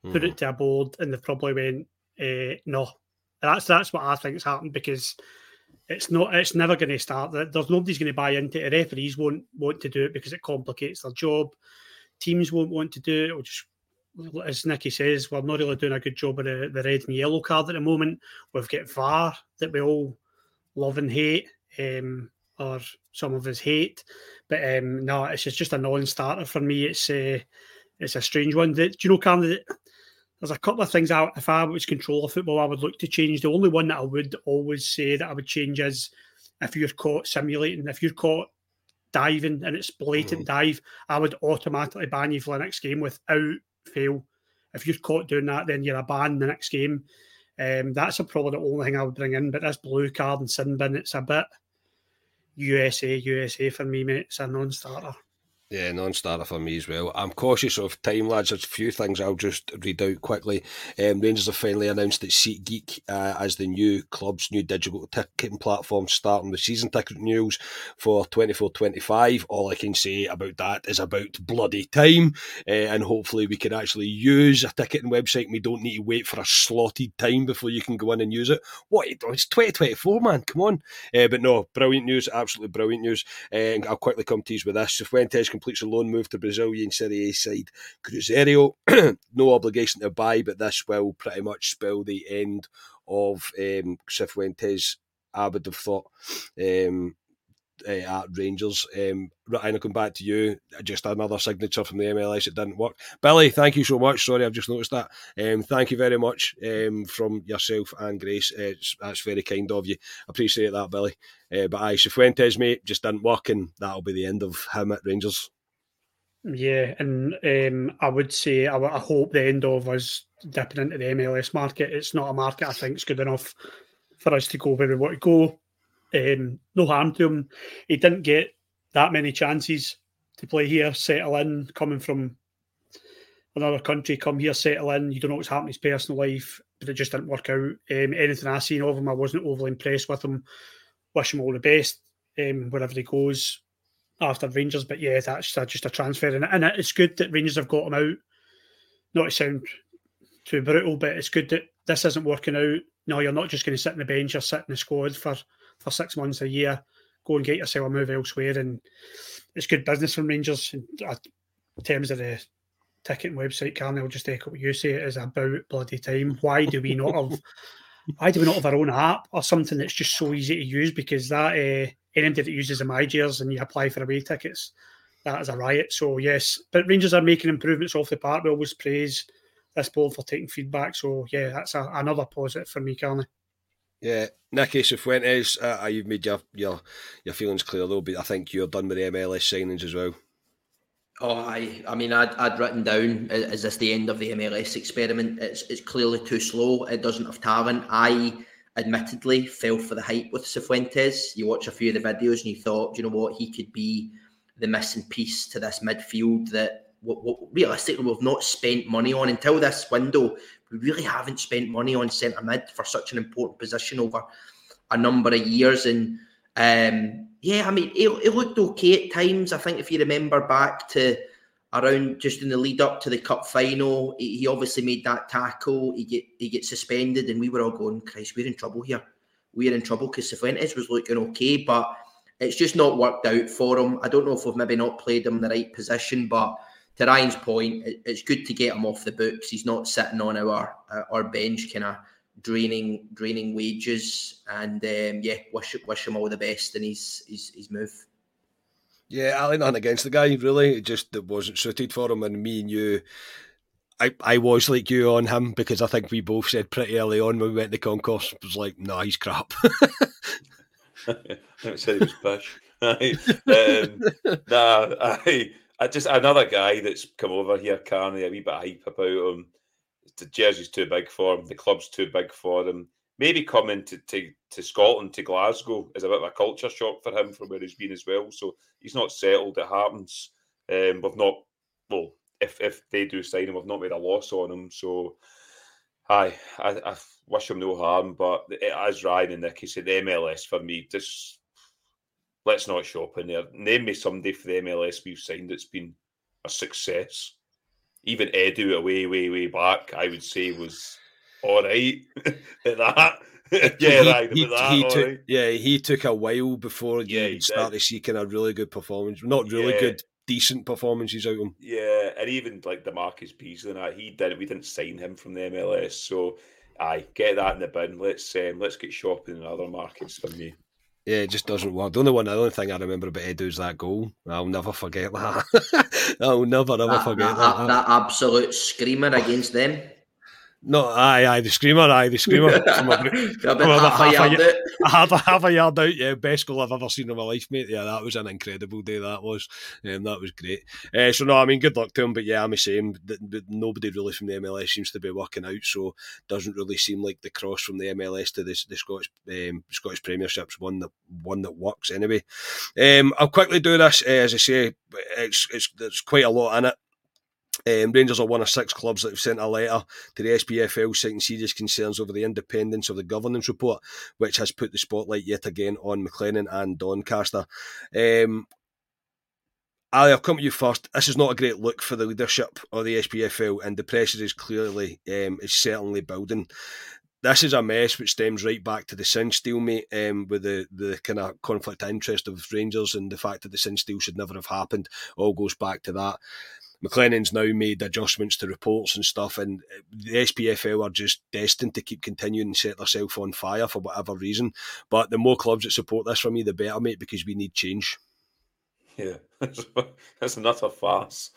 mm-hmm. put it mm-hmm. to a board, and they probably went, eh, "No." That's that's what I think's happened because it's not. It's never going to start. There's nobody's going to buy into it. Referees won't want to do it because it complicates their job. Teams won't want to do it. It'll just as Nicky says, we're not really doing a good job of the, the red and yellow card at the moment. We've got VAR that we all love and hate. Um, or some of us hate. But um, no, it's just just a non-starter for me. It's a, uh, it's a strange one. Do you know, Cam, there's a couple of things I, if I was controller football, I would look to change. The only one that I would always say that I would change is if you're caught simulating, if you're caught diving and it's blatant mm. dive, I would automatically ban you for the next game without fail. If you're caught doing that, then you're a ban the next game. Um, that's a, probably the only thing I would bring in. But this blue card and sin bin, it's a bit USA, USA for me, mate. It's a non-starter. Yeah, non-starter for me as well. I'm cautious of time, lads. There's a few things I'll just read out quickly. Um, Rangers have finally announced that SeatGeek uh, as the new club's new digital ticketing platform starting the season ticket renewals for 24-25. All I can say about that is about bloody time, uh, and hopefully we can actually use a ticketing website. And we don't need to wait for a slotted time before you can go in and use it. What? It's 2024, man. Come on. Uh, but no, brilliant news. Absolutely brilliant news. Uh, I'll quickly come to you with this. If Cifuentes can completes a loan move to Brazilian Serie A side Cruzeiro. no obligation to buy, but this will pretty much spell the end of um, Cifuentes. I would have thought. Um, uh, at Rangers. Um, Ryan, come back to you. Just another signature from the MLS. It didn't work. Billy, thank you so much. Sorry, I've just noticed that. Um, thank you very much um, from yourself and Grace. It's, that's very kind of you. Appreciate that, Billy. Uh, but I, Cifuentes, mate, just didn't work, and that'll be the end of him at Rangers. Yeah, and um, I would say I, I, hope the end of us dipping into the MLS market. It's not a market I think is good enough for us to go where we want to go. Um, no harm to him. He didn't get that many chances to play here, settle in, coming from another country, come here, settle in. You don't know what's happened in his personal life, but it just didn't work out. Um, anything I seen of him, I wasn't overly impressed with him. Wish him all the best um, wherever he goes after Rangers. But yeah, that's just a transfer, and, and it's good that Rangers have got him out. Not to sound too brutal, but it's good that this isn't working out. No, you're not just going to sit in the bench. You're sitting in the squad for for six months a year. Go and get yourself a move elsewhere, and it's good business from Rangers in, in terms of the ticketing website. Carney, I'll just echo what you say. It is about bloody time. Why do we not have? why do we not have our own app or something that's just so easy to use? Because that uh, anybody that uses the MyGears and you apply for away tickets, that is a riot. So yes, but Rangers are making improvements off the park. We always praise this board for taking feedback. So yeah, that's a, another positive for me, Carney. Yeah, Nicky Cifuentes, uh, you've made your, your your feelings clear though, but I think you're done with the MLS signings as well. Oh, I, I mean, I'd, I'd written down, is this the end of the MLS experiment? It's, it's clearly too slow. It doesn't have talent. I admittedly fell for the hype with Cifuentes. You watch a few of the videos and you thought, you know what, he could be the missing piece to this midfield that what, what, realistically we've not spent money on until this window. We really haven't spent money on centre mid for such an important position over a number of years. And um, yeah, I mean, it, it looked okay at times. I think if you remember back to around just in the lead up to the cup final, he, he obviously made that tackle. He get he gets suspended, and we were all going, "Christ, we're in trouble here. We're in trouble." Because Cifuentes was looking okay, but it's just not worked out for him. I don't know if we've maybe not played him in the right position, but to Ryan's point, it's good to get him off the books. He's not sitting on our our bench, kind of draining draining wages. And um, yeah, wish wish him all the best in his his, his move. Yeah, I ain't nothing against the guy. Really, it just it wasn't suited for him. And me and you, I, I was like you on him because I think we both said pretty early on when we went to concourse was like, nah, he's crap. I said he was push. um, nah, I, I just another guy that's come over here, Carney, a wee bit hype about him. The jersey's too big for him. The club's too big for him. Maybe coming to, to, to Scotland, to Glasgow, is a bit of a culture shock for him from where he's been as well. So he's not settled. It happens. Um, we've not, well, if if they do sign him, we've not made a loss on him. So, I, I wish him no harm. But as Ryan and Nicky said, the MLS for me, just let's not shop in there. Name me somebody for the MLS we've signed that's been a success. Even Edu away, way, way back, I would say was all right at that. yeah, he, right. He, that, he took, right. yeah, he took a while before Yeah, you he start did. to see kind of really good performance. Not really Yeah. good, decent performances out of him. Yeah, and even like DaMarcus Beasley and that, he did. We didn't sign him from the MLS, so I get that in the bin. Let's um, let's get shopping in other markets for me. Yeah, it just doesn't work. The only one, the only thing I remember about Edu is that goal. I'll never forget that. I'll never ever That, forget that, that. that absolute screamer against them. No, aye, aye, the screamer, aye, the screamer. From a- About from half half a yard ye- out. I had a half a yard out, yeah, best goal I've ever seen in my life, mate. Yeah, that was an incredible day. That was, um, that was great. Uh, so no, I mean, good luck to him. But yeah, I'm the same. Nobody really from the MLS seems to be working out, so doesn't really seem like the cross from the MLS to the, the Scottish um, Scottish Premiership's one that one that works anyway. Um, I'll quickly do this. Uh, as I say, it's, it's there's quite a lot in it. Um, Rangers are one of six clubs that have sent a letter to the SPFL citing serious concerns over the independence of the governance report, which has put the spotlight yet again on MacLennan and Doncaster. Um, Ali, I'll come to you first. This is not a great look for the leadership of the SPFL, and the pressure is clearly, um, is certainly building. This is a mess which stems right back to the Cinch deal, mate, um, with the, the kind of conflict of interest of Rangers and the fact that the deal should never have happened. All goes back to that. MacLennan's now made adjustments to reports and stuff, and uh, the SPFL are just destined to keep continuing and set themselves on fire for whatever reason. But the more clubs that support this for me, the better, mate, because we need change. Yeah, that's another farce.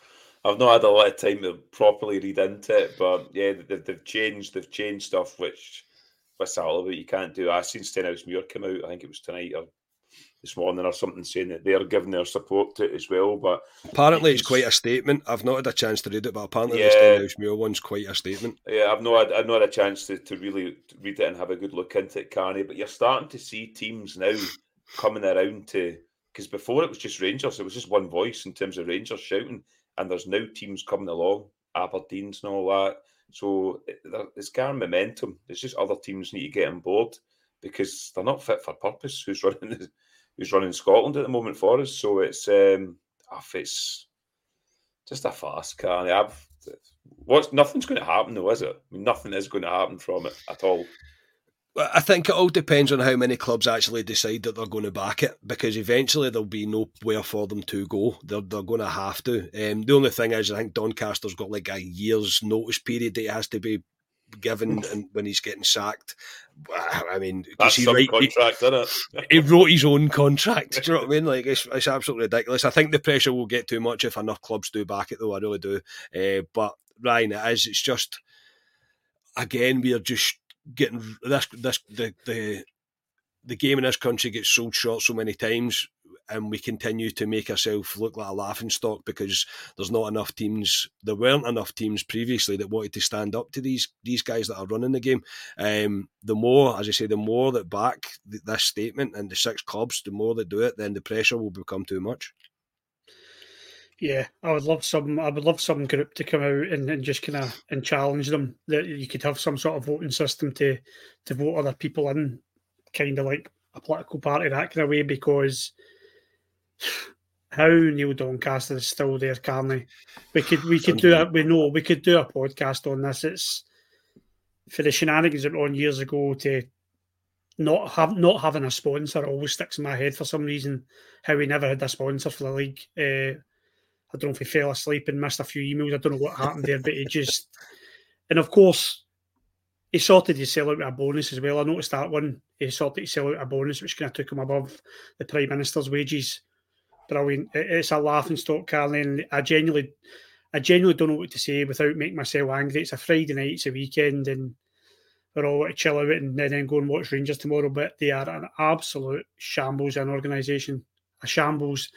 I've not had a lot of time to properly read into it, but yeah, they've, changed. They've changed stuff which what's all about. You can't do. I seen Stenhousemuir come out. I think it was tonight or this morning or something saying that they're giving their support to it as well. But Apparently, it's It's- quite a statement. I've not had a chance to read it, but apparently, Yeah. the Stenhousemuir one's quite a statement. Yeah, I've not had, I've not had a chance to, to really read it and have a good look into it, Carney. But you're starting to see teams now coming around to because before it was just Rangers, it was just one voice in terms of Rangers shouting, and there's now teams coming along, Aberdeen's and all that. So eh, there- it's gathering momentum. There's just other teams need to get on board because they're not fit for purpose. Who's running the, who's running Scotland at the moment for us? So it's um, ah, it's just a farce, Carney. I've What's nothing's going to happen though, is it? I mean, nothing is going to happen from it at all. Well, I think it all depends on how many clubs actually decide that they're going to back it, because eventually there'll be nowhere for them to go. They're, they're going to have to. Um, the only thing is, I think Doncaster's got like a year's notice period that he has to be given and when he's getting sacked. I mean, That's he's some right- he- contract, isn't it? he wrote his own contract. Do you know what I mean? Like it's, it's absolutely ridiculous. I think the pressure will get too much if enough clubs do back it, though. I really do. Uh, but Ryan, it is. It's just again we are just getting this this the the the game in this country gets sold short so many times. And we continue to make ourselves look like a laughing stock because there's not enough teams. There weren't enough teams previously that wanted to stand up to these these guys that are running the game. Um, the more, as I say, the more that back th- this statement and the six clubs, the more they do it, then the pressure will become too much. Yeah, I would love some. I would love some group to come out and, and just kind of and challenge them. That you could have some sort of voting system to to vote other people in, kind of like a political party that kind of way. Because how Neil Doncaster is still there, Carney. We could we could do that. We know we could do a podcast on this. It's for the shenanigans that on years ago to not have not having a sponsor always sticks in my head for some reason. How we never had a sponsor for the league. Uh, I don't know if he fell asleep and missed a few emails. I don't know what happened there, but he just, and of course, he sorted his sell out a bonus as well. I noticed that one. He sorted his sell out a bonus, which kind of took him above the Prime Minister's wages. Brilliant. It's a laughing stock, Carly, and I genuinely, I genuinely don't know what to say without making myself angry. It's a Friday night, it's a weekend, and we're all to chill out and then go and watch Rangers tomorrow. But they are an absolute shambles an organisation, a shambles.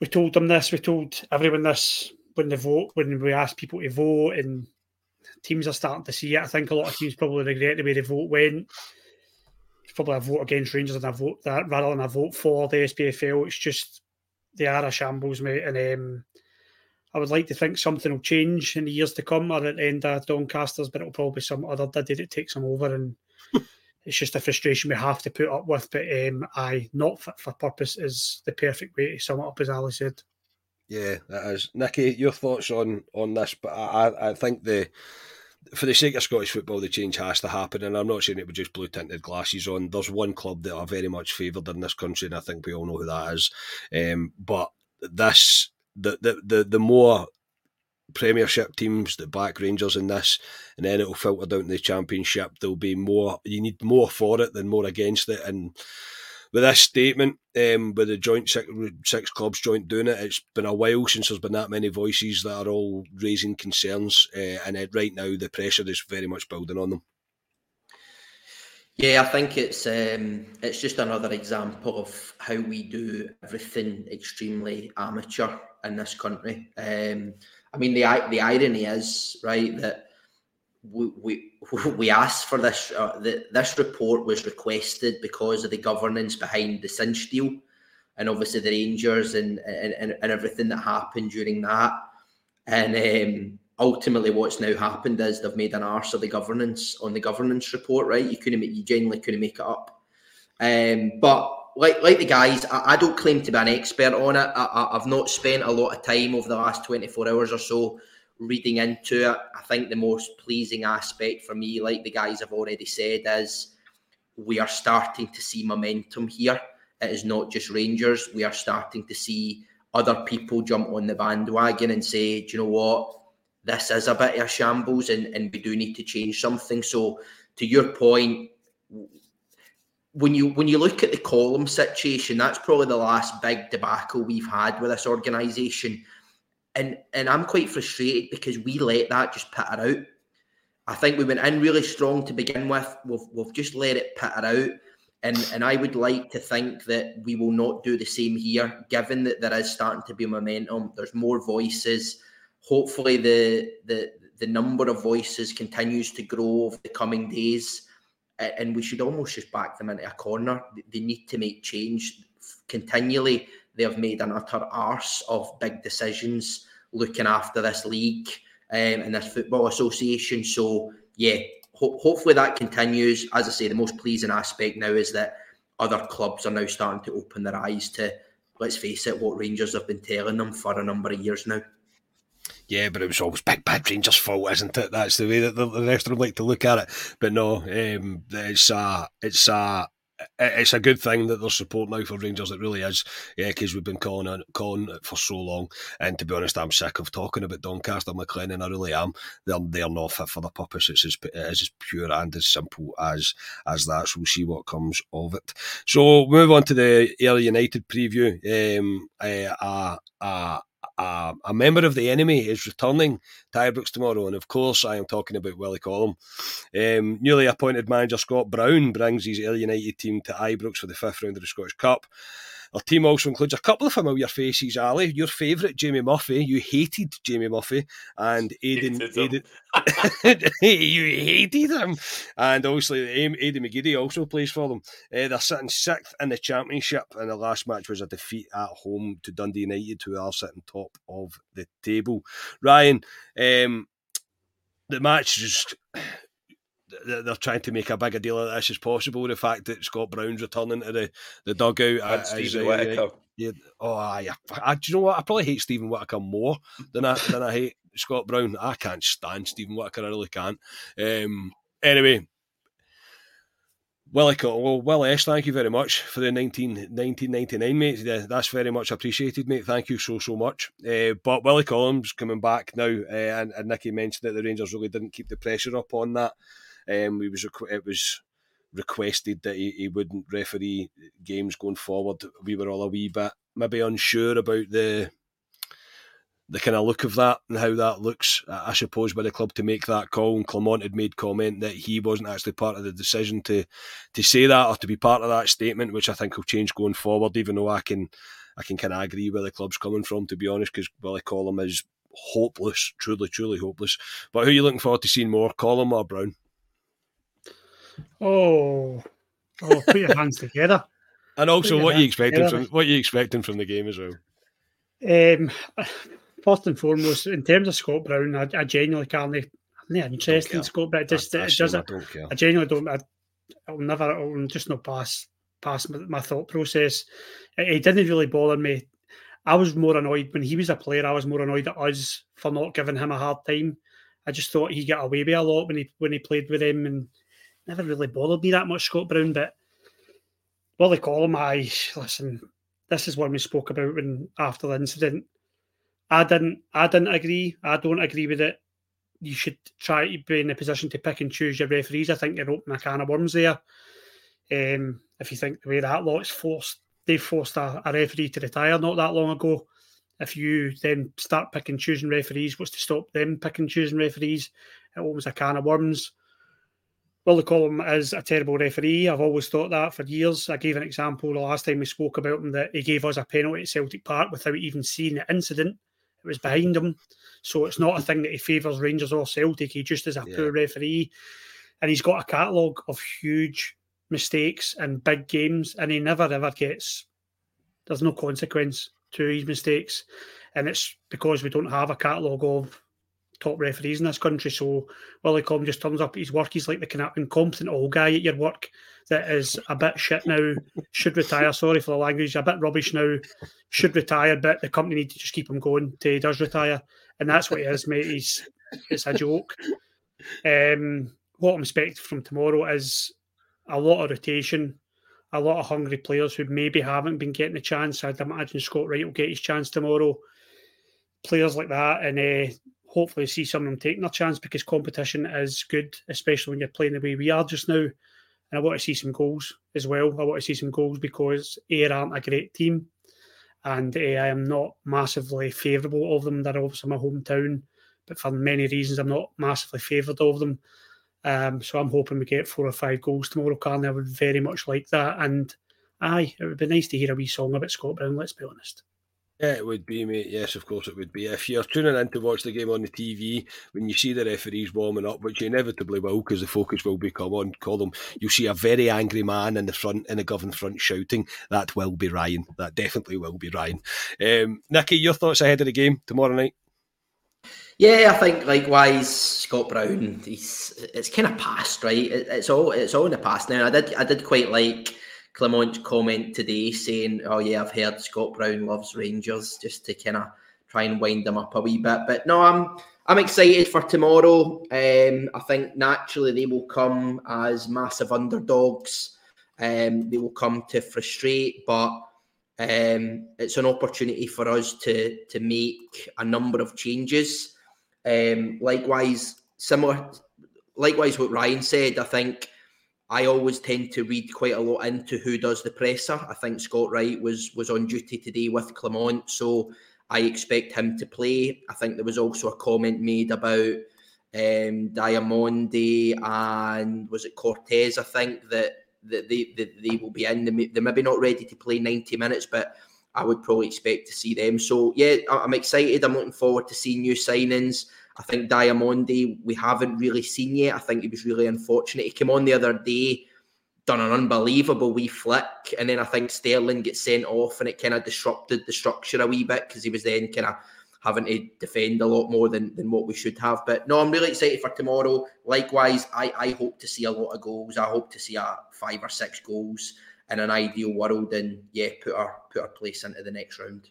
We told them this. We told everyone this when they vote, when we asked people to vote, and teams are starting to see it. I think a lot of teams probably regret the way the vote went. It's probably a vote against Rangers and a vote that rather than a vote for the SPFL. It's just they are a shambles, mate. And um, I would like to think something will change in the years to come or at the end of Doncaster's, but it'll probably be some other diddy that takes them over and it's just a frustration we have to put up with. But um, I not fit for purpose is the perfect way to sum it up, as Ali said. Yeah, that is. Nicky, your thoughts on on this? But I, I think the for the sake of Scottish football, the change has to happen, and I'm not saying it with just blue tinted glasses on. There's one club that are very much favoured in this country, and I think we all know who that is. Um, but this, the, the the the more Premiership teams that back Rangers in this, and then it'll filter down to the Championship. There'll be more. You need more for it than more against it, and with this statement, um, with the joint six, six, clubs joint doing it, it's been a while since there's been that many voices that are all raising concerns, uh, and it, right now the pressure is very much building on them. Yeah, I think it's um, it's just another example of how we do everything extremely amateur in this country. Um, I mean, the the irony is right that we we, we asked for this. Uh, the, this report was requested because of the governance behind the Cinch deal, and obviously the Rangers and and, and everything that happened during that. And um, ultimately, what's now happened is they've made an arse of the governance on the governance report. Right? You couldn't, you genuinely couldn't make it up. Um, but like like the guys, I, I, don't claim to be an expert on it. I, have not spent a lot of time over the last twenty four hours or so reading into it, I think the most pleasing aspect for me, like the guys have already said, is we are starting to see momentum here. It is not just Rangers. We are starting to see other people jump on the bandwagon and say, do you know what? This is a bit of a shambles and, and we do need to change something. So to your point, when you when you look at the Collum situation, that's probably the last big debacle we've had with this organisation and and I'm quite frustrated because we let that just petter out. I think we went in really strong to begin with. We've we've just let it petter out. And and I would like to think that we will not do the same here, given that there is starting to be momentum. There's more voices. Hopefully the the the number of voices continues to grow over the coming days. And we should almost just back them into a corner. They need to make change continually they have made an utter arse of big decisions looking after this league um, and this football association. So, yeah, ho- hopefully that continues. As I say, the most pleasing aspect now is that other clubs are now starting to open their eyes to, let's face it, what Rangers have been telling them for a number of years now. Yeah, but it was always big bad Rangers' fault, isn't it? That's the way that the, rest of them like to look at it. But no, um, it's a it's a it's a good thing that there's support now for Rangers. It really is, yeah, because we've been calling on, calling for so long. And to be honest, I'm sick of talking about Doncaster MacLennan. I really am. They're they're not fit for the purpose. It's as, it is as pure and as simple as as that. So we'll see what comes of it. So move on to the Ayr United preview. Um, uh, uh, uh, a, a, member of the enemy is returning to Ibrox tomorrow, and of course, I am talking about Willie Collum. Um, newly appointed manager Scott Brown brings his Ayr United team to Ibrox for the fifth round of the Scottish Cup. Our team also includes a couple of familiar faces, Ali. Your favourite, Jamie Murphy. You hated Jamie Murphy. And Aidan. Aidan you hated him. And obviously, Aidan McGeady also plays for them. Uh, they're sitting sixth in the Championship, and the last match was a defeat at home to Dundee United, who are sitting top of the table. Ryan, um, the match just they're trying to make a bigger deal of this as possible. The fact that Scott Brown's returning to the, the dugout. And Steven Whittaker. Yeah, oh, I, I, do you know what? I probably hate Steven Whittaker more than I than I hate Scott Brown. I can't stand Steven Whittaker. I really can't. Um, anyway, Willie, well, Will S, thank you very much for the 19, 1999, mate. That's very much appreciated, mate. Thank you so, so much. Uh, but Willie Collum's coming back now, uh, and, and Nicky mentioned that the Rangers really didn't keep the pressure up on that. Um, was it was requested that he, he wouldn't referee games going forward. We were all a wee bit maybe unsure about the the kind of look of that and how that looks, I suppose, by the club to make that call. And Clement had made comment that he wasn't actually part of the decision to to say that or to be part of that statement, which I think will change going forward. Even though I can I can kind of agree where the club's coming from, to be honest, because Willie Collum is hopeless, truly, truly hopeless. But who are you looking forward to seeing more, Collum or Brown? Oh, oh, put your hands together. And also, what are you expecting together. from what you expecting from the game as well? Um, first and foremost, in terms of Scott Brown, I, I genuinely can't. I'm not interested in Scott, but it just it does it. I, I genuinely don't. I, I'll never. I'll just not pass pass my, my thought process. It, it, didn't really bother me. I was more annoyed when he was a player. I was more annoyed at us for not giving him a hard time. I just thought he got away with a lot when he when he played with him, and never really bothered me that much. Scott Brown, but Willie Collum, I listen. This is one we spoke about when after the incident I didn't. I didn't agree. I don't agree with it. You should try to be in a position to pick and choose your referees. I think you're opening a can of worms there. Um, if you think the way that lot's forced, they forced a, a, referee to retire not that long ago. If you then start picking choosing referees, what's to stop them picking choosing referees? It opens a can of worms. Willie Collum is a terrible referee. I've always thought that for years. I gave an example the last time we spoke about him that he gave us a penalty at Celtic Park without even seeing the incident it was behind him. So it's not a thing that he favours Rangers or Celtic. He just is a yeah. poor referee. And he's got a catalogue of huge mistakes and big games, and he never ever gets, there's no consequence to his mistakes. And it's because we don't have a catalogue of top referees in this country. So Willie Com just turns up at his work. He's like the incompetent old guy at your work that is a bit shit now, should retire. Sorry for the language, a bit rubbish now, should retire, but the company need to just keep him going till he does retire. And that's what he is, mate. He's it's a joke. Um, what I'm expecting from tomorrow is a lot of rotation, a lot of hungry players who maybe haven't been getting a chance. I'd imagine Scott Wright will get his chance tomorrow. Players like that, and uh, hopefully see some of them taking their chance because competition is good, especially when you're playing the way we are just now. And I want to see some goals as well. I want to see some goals because Ayr aren't a great team. And uh, I am not massively favourable of them. They're obviously my hometown, but for many reasons, I'm not massively favoured of them. Um, so I'm hoping we get four or five goals tomorrow, Carney. I would very much like that. And aye, it would be nice to hear a wee song about Scott Brown, let's be honest. Yeah, it would be, mate. Yes, of course it would be. If you're tuning in to watch the game on the TV, when you see the referees warming up, which you inevitably will, because the focus will become on Collum, you'll see a very angry man in the front, in the Govan front, shouting. That will be Ryan. That definitely will be Ryan. Um, Nicky, your thoughts ahead of the game tomorrow night? Yeah, I think likewise, Scott Brown. He's it's kind of past, right? It, it's all it's all in the past now. I did I did quite like Clement's comment today saying, "Oh yeah, I've heard Scott Brown loves Rangers," just to kind of try and wind them up a wee bit. But no, I'm I'm excited for tomorrow. Um, I think naturally they will come as massive underdogs. Um, they will come to frustrate, but um, it's an opportunity for us to to make a number of changes. Um, likewise, similar, likewise what Ryan said. I think I always tend to read quite a lot into who does the presser. I think Scott Wright was was on duty today with Clement, so I expect him to play. I think there was also a comment made about um, Diomande and was it Cortés? I think that that they, they will be in. They're maybe not ready to play ninety minutes, but I would probably expect to see them. So yeah, I'm excited. I'm looking forward to seeing new signings. I think Diomande we haven't really seen yet. I think he was really unfortunate. He came on the other day, done an unbelievable wee flick, and then I think Sterling gets sent off, and it kind of disrupted the structure a wee bit because he was then kind of having to defend a lot more than, than what we should have. But no, I'm really excited for tomorrow. Likewise, I, I hope to see a lot of goals. I hope to see a five or six goals in an ideal world, and yeah, put our put our place into the next round.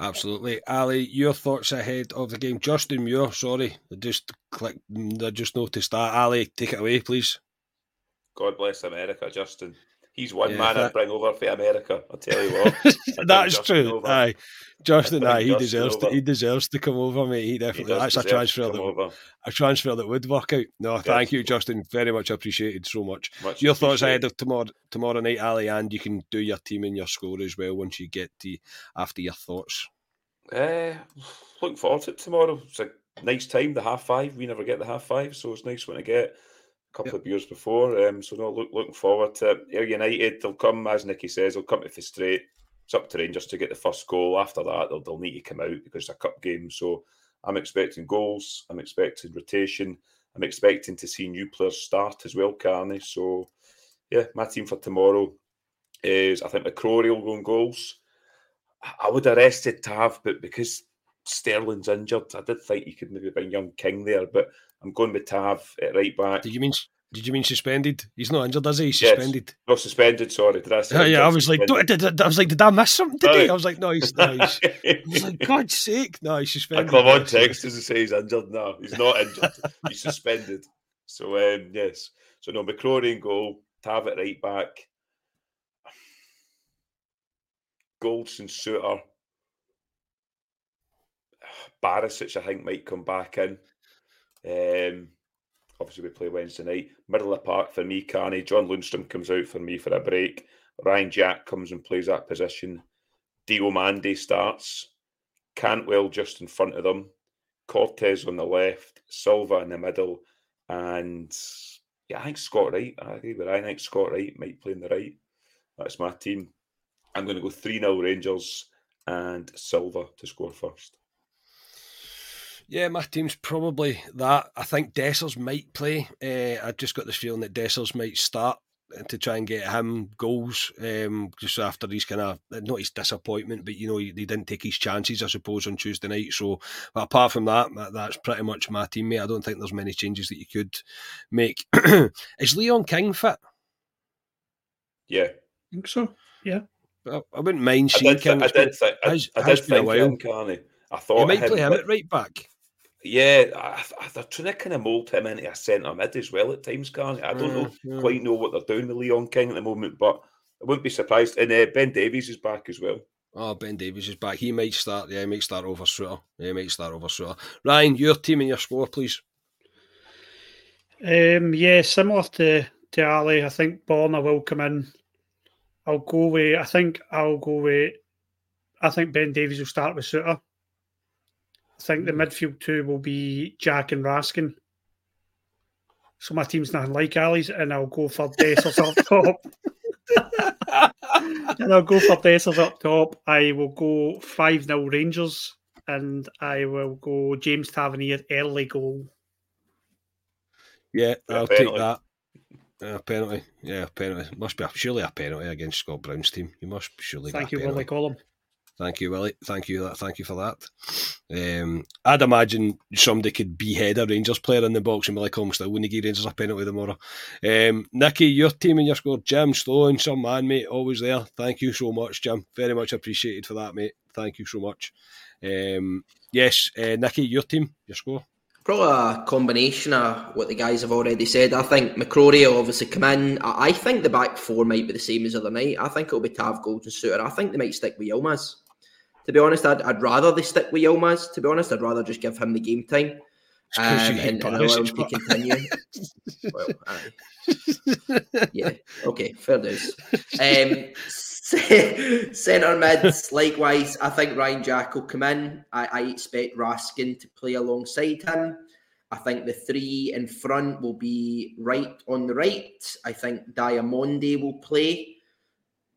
Absolutely. Ali, your thoughts ahead of the game. Justin Muir, sorry, I just clicked, I just noticed that. Ali, take it away, please. God bless America, Justin. He's one yeah, man that... I'd bring over for America. I'll tell you what. That's true. Over. Aye. Justin, aye, he deserves to, he deserves to come over, mate. He definitely he that's a transfer that over. a transfer that would work out. No, yes. thank you, Justin. Very much appreciated so much. much your thoughts ahead of tomorrow tomorrow night, Ali, and you can do your team and your score as well once you get to after your thoughts. Uh, looking forward to it tomorrow. It's a nice time, the half five. We never get the half five, so it's nice when I get a couple yep. of beers before. Um, so no, look, looking forward to it. Ayr United. They'll come, as Nicky says, they'll come to the straight. It's up to Rangers to get the first goal. After that, they'll, they'll need to come out because it's a cup game. So I'm expecting goals. I'm expecting rotation. I'm expecting to see new players start as well, Carney. So yeah, my team for tomorrow is I think McCrorie will go on goals. I would have rested Tav, but because Sterling's injured, I did think you could maybe bring young King there, but I'm going with Tav at right back. Did you mean did you mean suspended? He's not injured, is he? He's suspended. Yes. No, suspended. Sorry, did I say? Yeah, yeah. I was like, did, I was like, did I miss something today? I was like, no, he's. No, he's I was like, God's sake, no, he's suspended. I come on text doesn't say he's injured. No, he's not injured. he's suspended. So um, yes, so no, McCrorie in goal, Tav at right back, Goldson Souttar, Barisic, I think might come back in. Um, obviously, we play Wednesday night. Middle of the park for me, Carney. John Lundstram comes out for me for a break. Ryan Jack comes and plays that position. Diomande starts. Cantwell just in front of them. Cortés on the left. Silva in the middle. And yeah, I think Scott Wright. I agree with I think Scott Wright might play in the right. That's my team. I'm going to go 3 0 Rangers and Silva to score first. Yeah, my team's probably that. I think Dessers might play. Uh, I just got this feeling that Dessers might start to try and get him goals um, just after he's kind of not his disappointment, but you know he, he, didn't take his chances, I suppose, on Tuesday night. So, but apart from that, that's pretty much my teammate. I don't think there's many changes that you could make. Is Leon King fit? Yeah, I think so. Yeah, I, I wouldn't mind seeing King. I did, think, I, I did think him, Carney. I thought you might play him at right back. Yeah, I, I, they're trying to kind of mould him into a centre mid as well at times, Carney. I don't know mm, quite know what they're doing with Leon King at the moment, but I wouldn't be surprised. And uh, Ben Davies is back as well. Oh, Ben Davies is back. He might start. Yeah, he might start over Souttar. Yeah, he might start over Souttar. Ryan, your team and your score, please. Um, yeah, similar to to Ali. I think Borna will come in. I'll go with. I think I'll go with. I think Ben Davies will start with Souttar. I think the midfield two will be Jack and Raskin. So my team's nothing like Ali's, and I'll go for Dessers up top. and I'll go for Dessers up top. I will go 5 0 Rangers, and I will go James Tavernier early goal. Yeah, I'll take that. Uh, penalty, yeah, penalty. Must be a, surely a penalty against Scott Brown's team. You must surely. Go. Thank you, penalty. Willie Collum. Thank you, Willie. Thank you. Thank you for that. Um, I'd imagine somebody could behead a Rangers player in the box and be like, "Oh, still wouldn't give Rangers a penalty tomorrow." Um, Nicky, your team and your score, Jim Stone, some man, mate, always there. Thank you so much, Jim. Very much appreciated for that, mate. Thank you so much. Um, yes, uh, Nicky, your team, your score. Probably a combination of what the guys have already said. I think McCrorie will obviously come in. I think the back four might be the same as the other night. I think it'll be Tav, Gold and Souttar. I think they might stick with Yilmaz to be honest, I'd, I'd rather they stick with Yilmaz. To be honest, I'd rather just give him the game time um, and, and allow him to continue. well, yeah, okay, fair dues. Um, centre mids, likewise, I think Ryan Jack will come in. I, I expect Raskin to play alongside him. I think the three in front will be right on the right. I think Diomande will play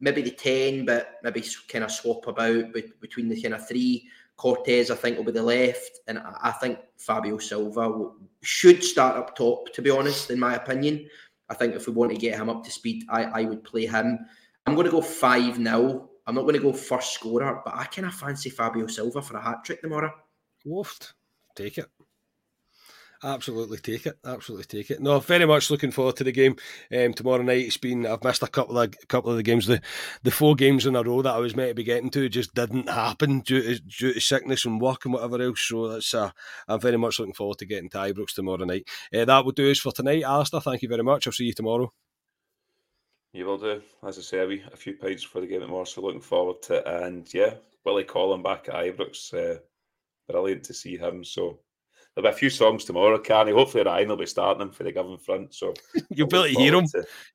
maybe the 10, but maybe kind of swap about between the kind of three. Cortés, I think, will be the left. And I think Fabio Silva should start up top, to be honest, in my opinion. I think if we want to get him up to speed, I, I would play him. I'm going to go 5 now. I'm not going to go first scorer, but I kind of fancy Fabio Silva for a hat trick tomorrow. Wolfed. Take it. Absolutely take it. Absolutely take it. No, very much looking forward to the game um, tomorrow night. It's been I've missed a couple of a couple of the games. The the four games in a row that I was meant to be getting to just didn't happen due to, due to sickness and work and whatever else. So that's uh, I'm very much looking forward to getting to Ibrox tomorrow night. Uh, that will do us for tonight, Alistair. Thank you very much. I'll see you tomorrow. You will do. As I say, a, wee, a few pints for the game tomorrow, so looking forward to it. And yeah, Willie Collum back at Ibrox. Uh, brilliant to see him. So there'll be a few songs tomorrow, Carney. Hopefully Ryan will be starting them for the Govan front. So you'll be able to hear him.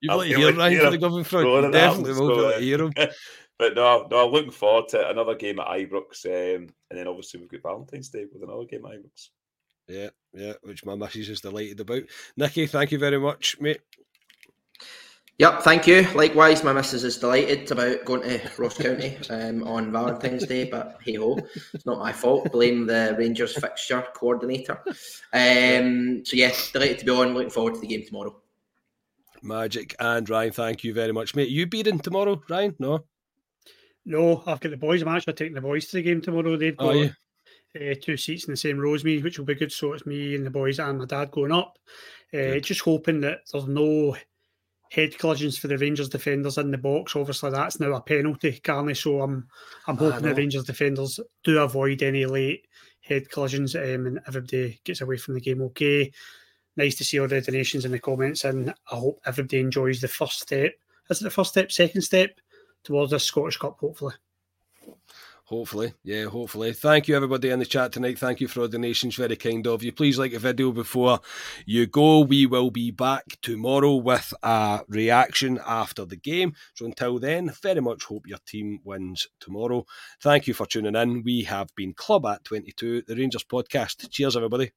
You'll be able to hear Ryan for the Govan front. definitely will be able to hear him. but no, no, looking forward to another game at Ibrox. Um, and then obviously we've got Valentine's Day with another game at Ibrox. Yeah, yeah, which my missus is delighted about. Nicky, thank you very much, mate. Yep, thank you. Likewise, my missus is delighted about going to Ross County um, on Valentine's Day, but hey ho, it's not my fault. Blame the Rangers fixture coordinator. Um, so yeah, delighted to be on. Looking forward to the game tomorrow. Magic and Ryan, thank you very much, mate. You beating tomorrow, Ryan? No, no. I've got the boys. I'm actually taking the boys to the game tomorrow. They've got oh, uh, two seats in the same row as me, which will be good. So it's me and the boys and my dad going up. Uh, just hoping that there's no head collisions for the Rangers defenders in the box. Obviously, that's now a penalty, Carney. So I'm I'm hoping the Rangers defenders do avoid any late head collisions um, and everybody gets away from the game okay. Nice to see all the donations in the comments, and I hope everybody enjoys the first step. Is it the first step, second step towards the Scottish Cup, hopefully? Hopefully, yeah, hopefully. Thank you, everybody in the chat tonight. Thank you for all donations. Very kind of you. Please like the video before you go. We will be back tomorrow with a reaction after the game. So until then, very much hope your team wins tomorrow. Thank you for tuning in. We have been Club at 22, the Rangers podcast. Cheers, everybody.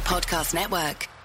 Podcast Network.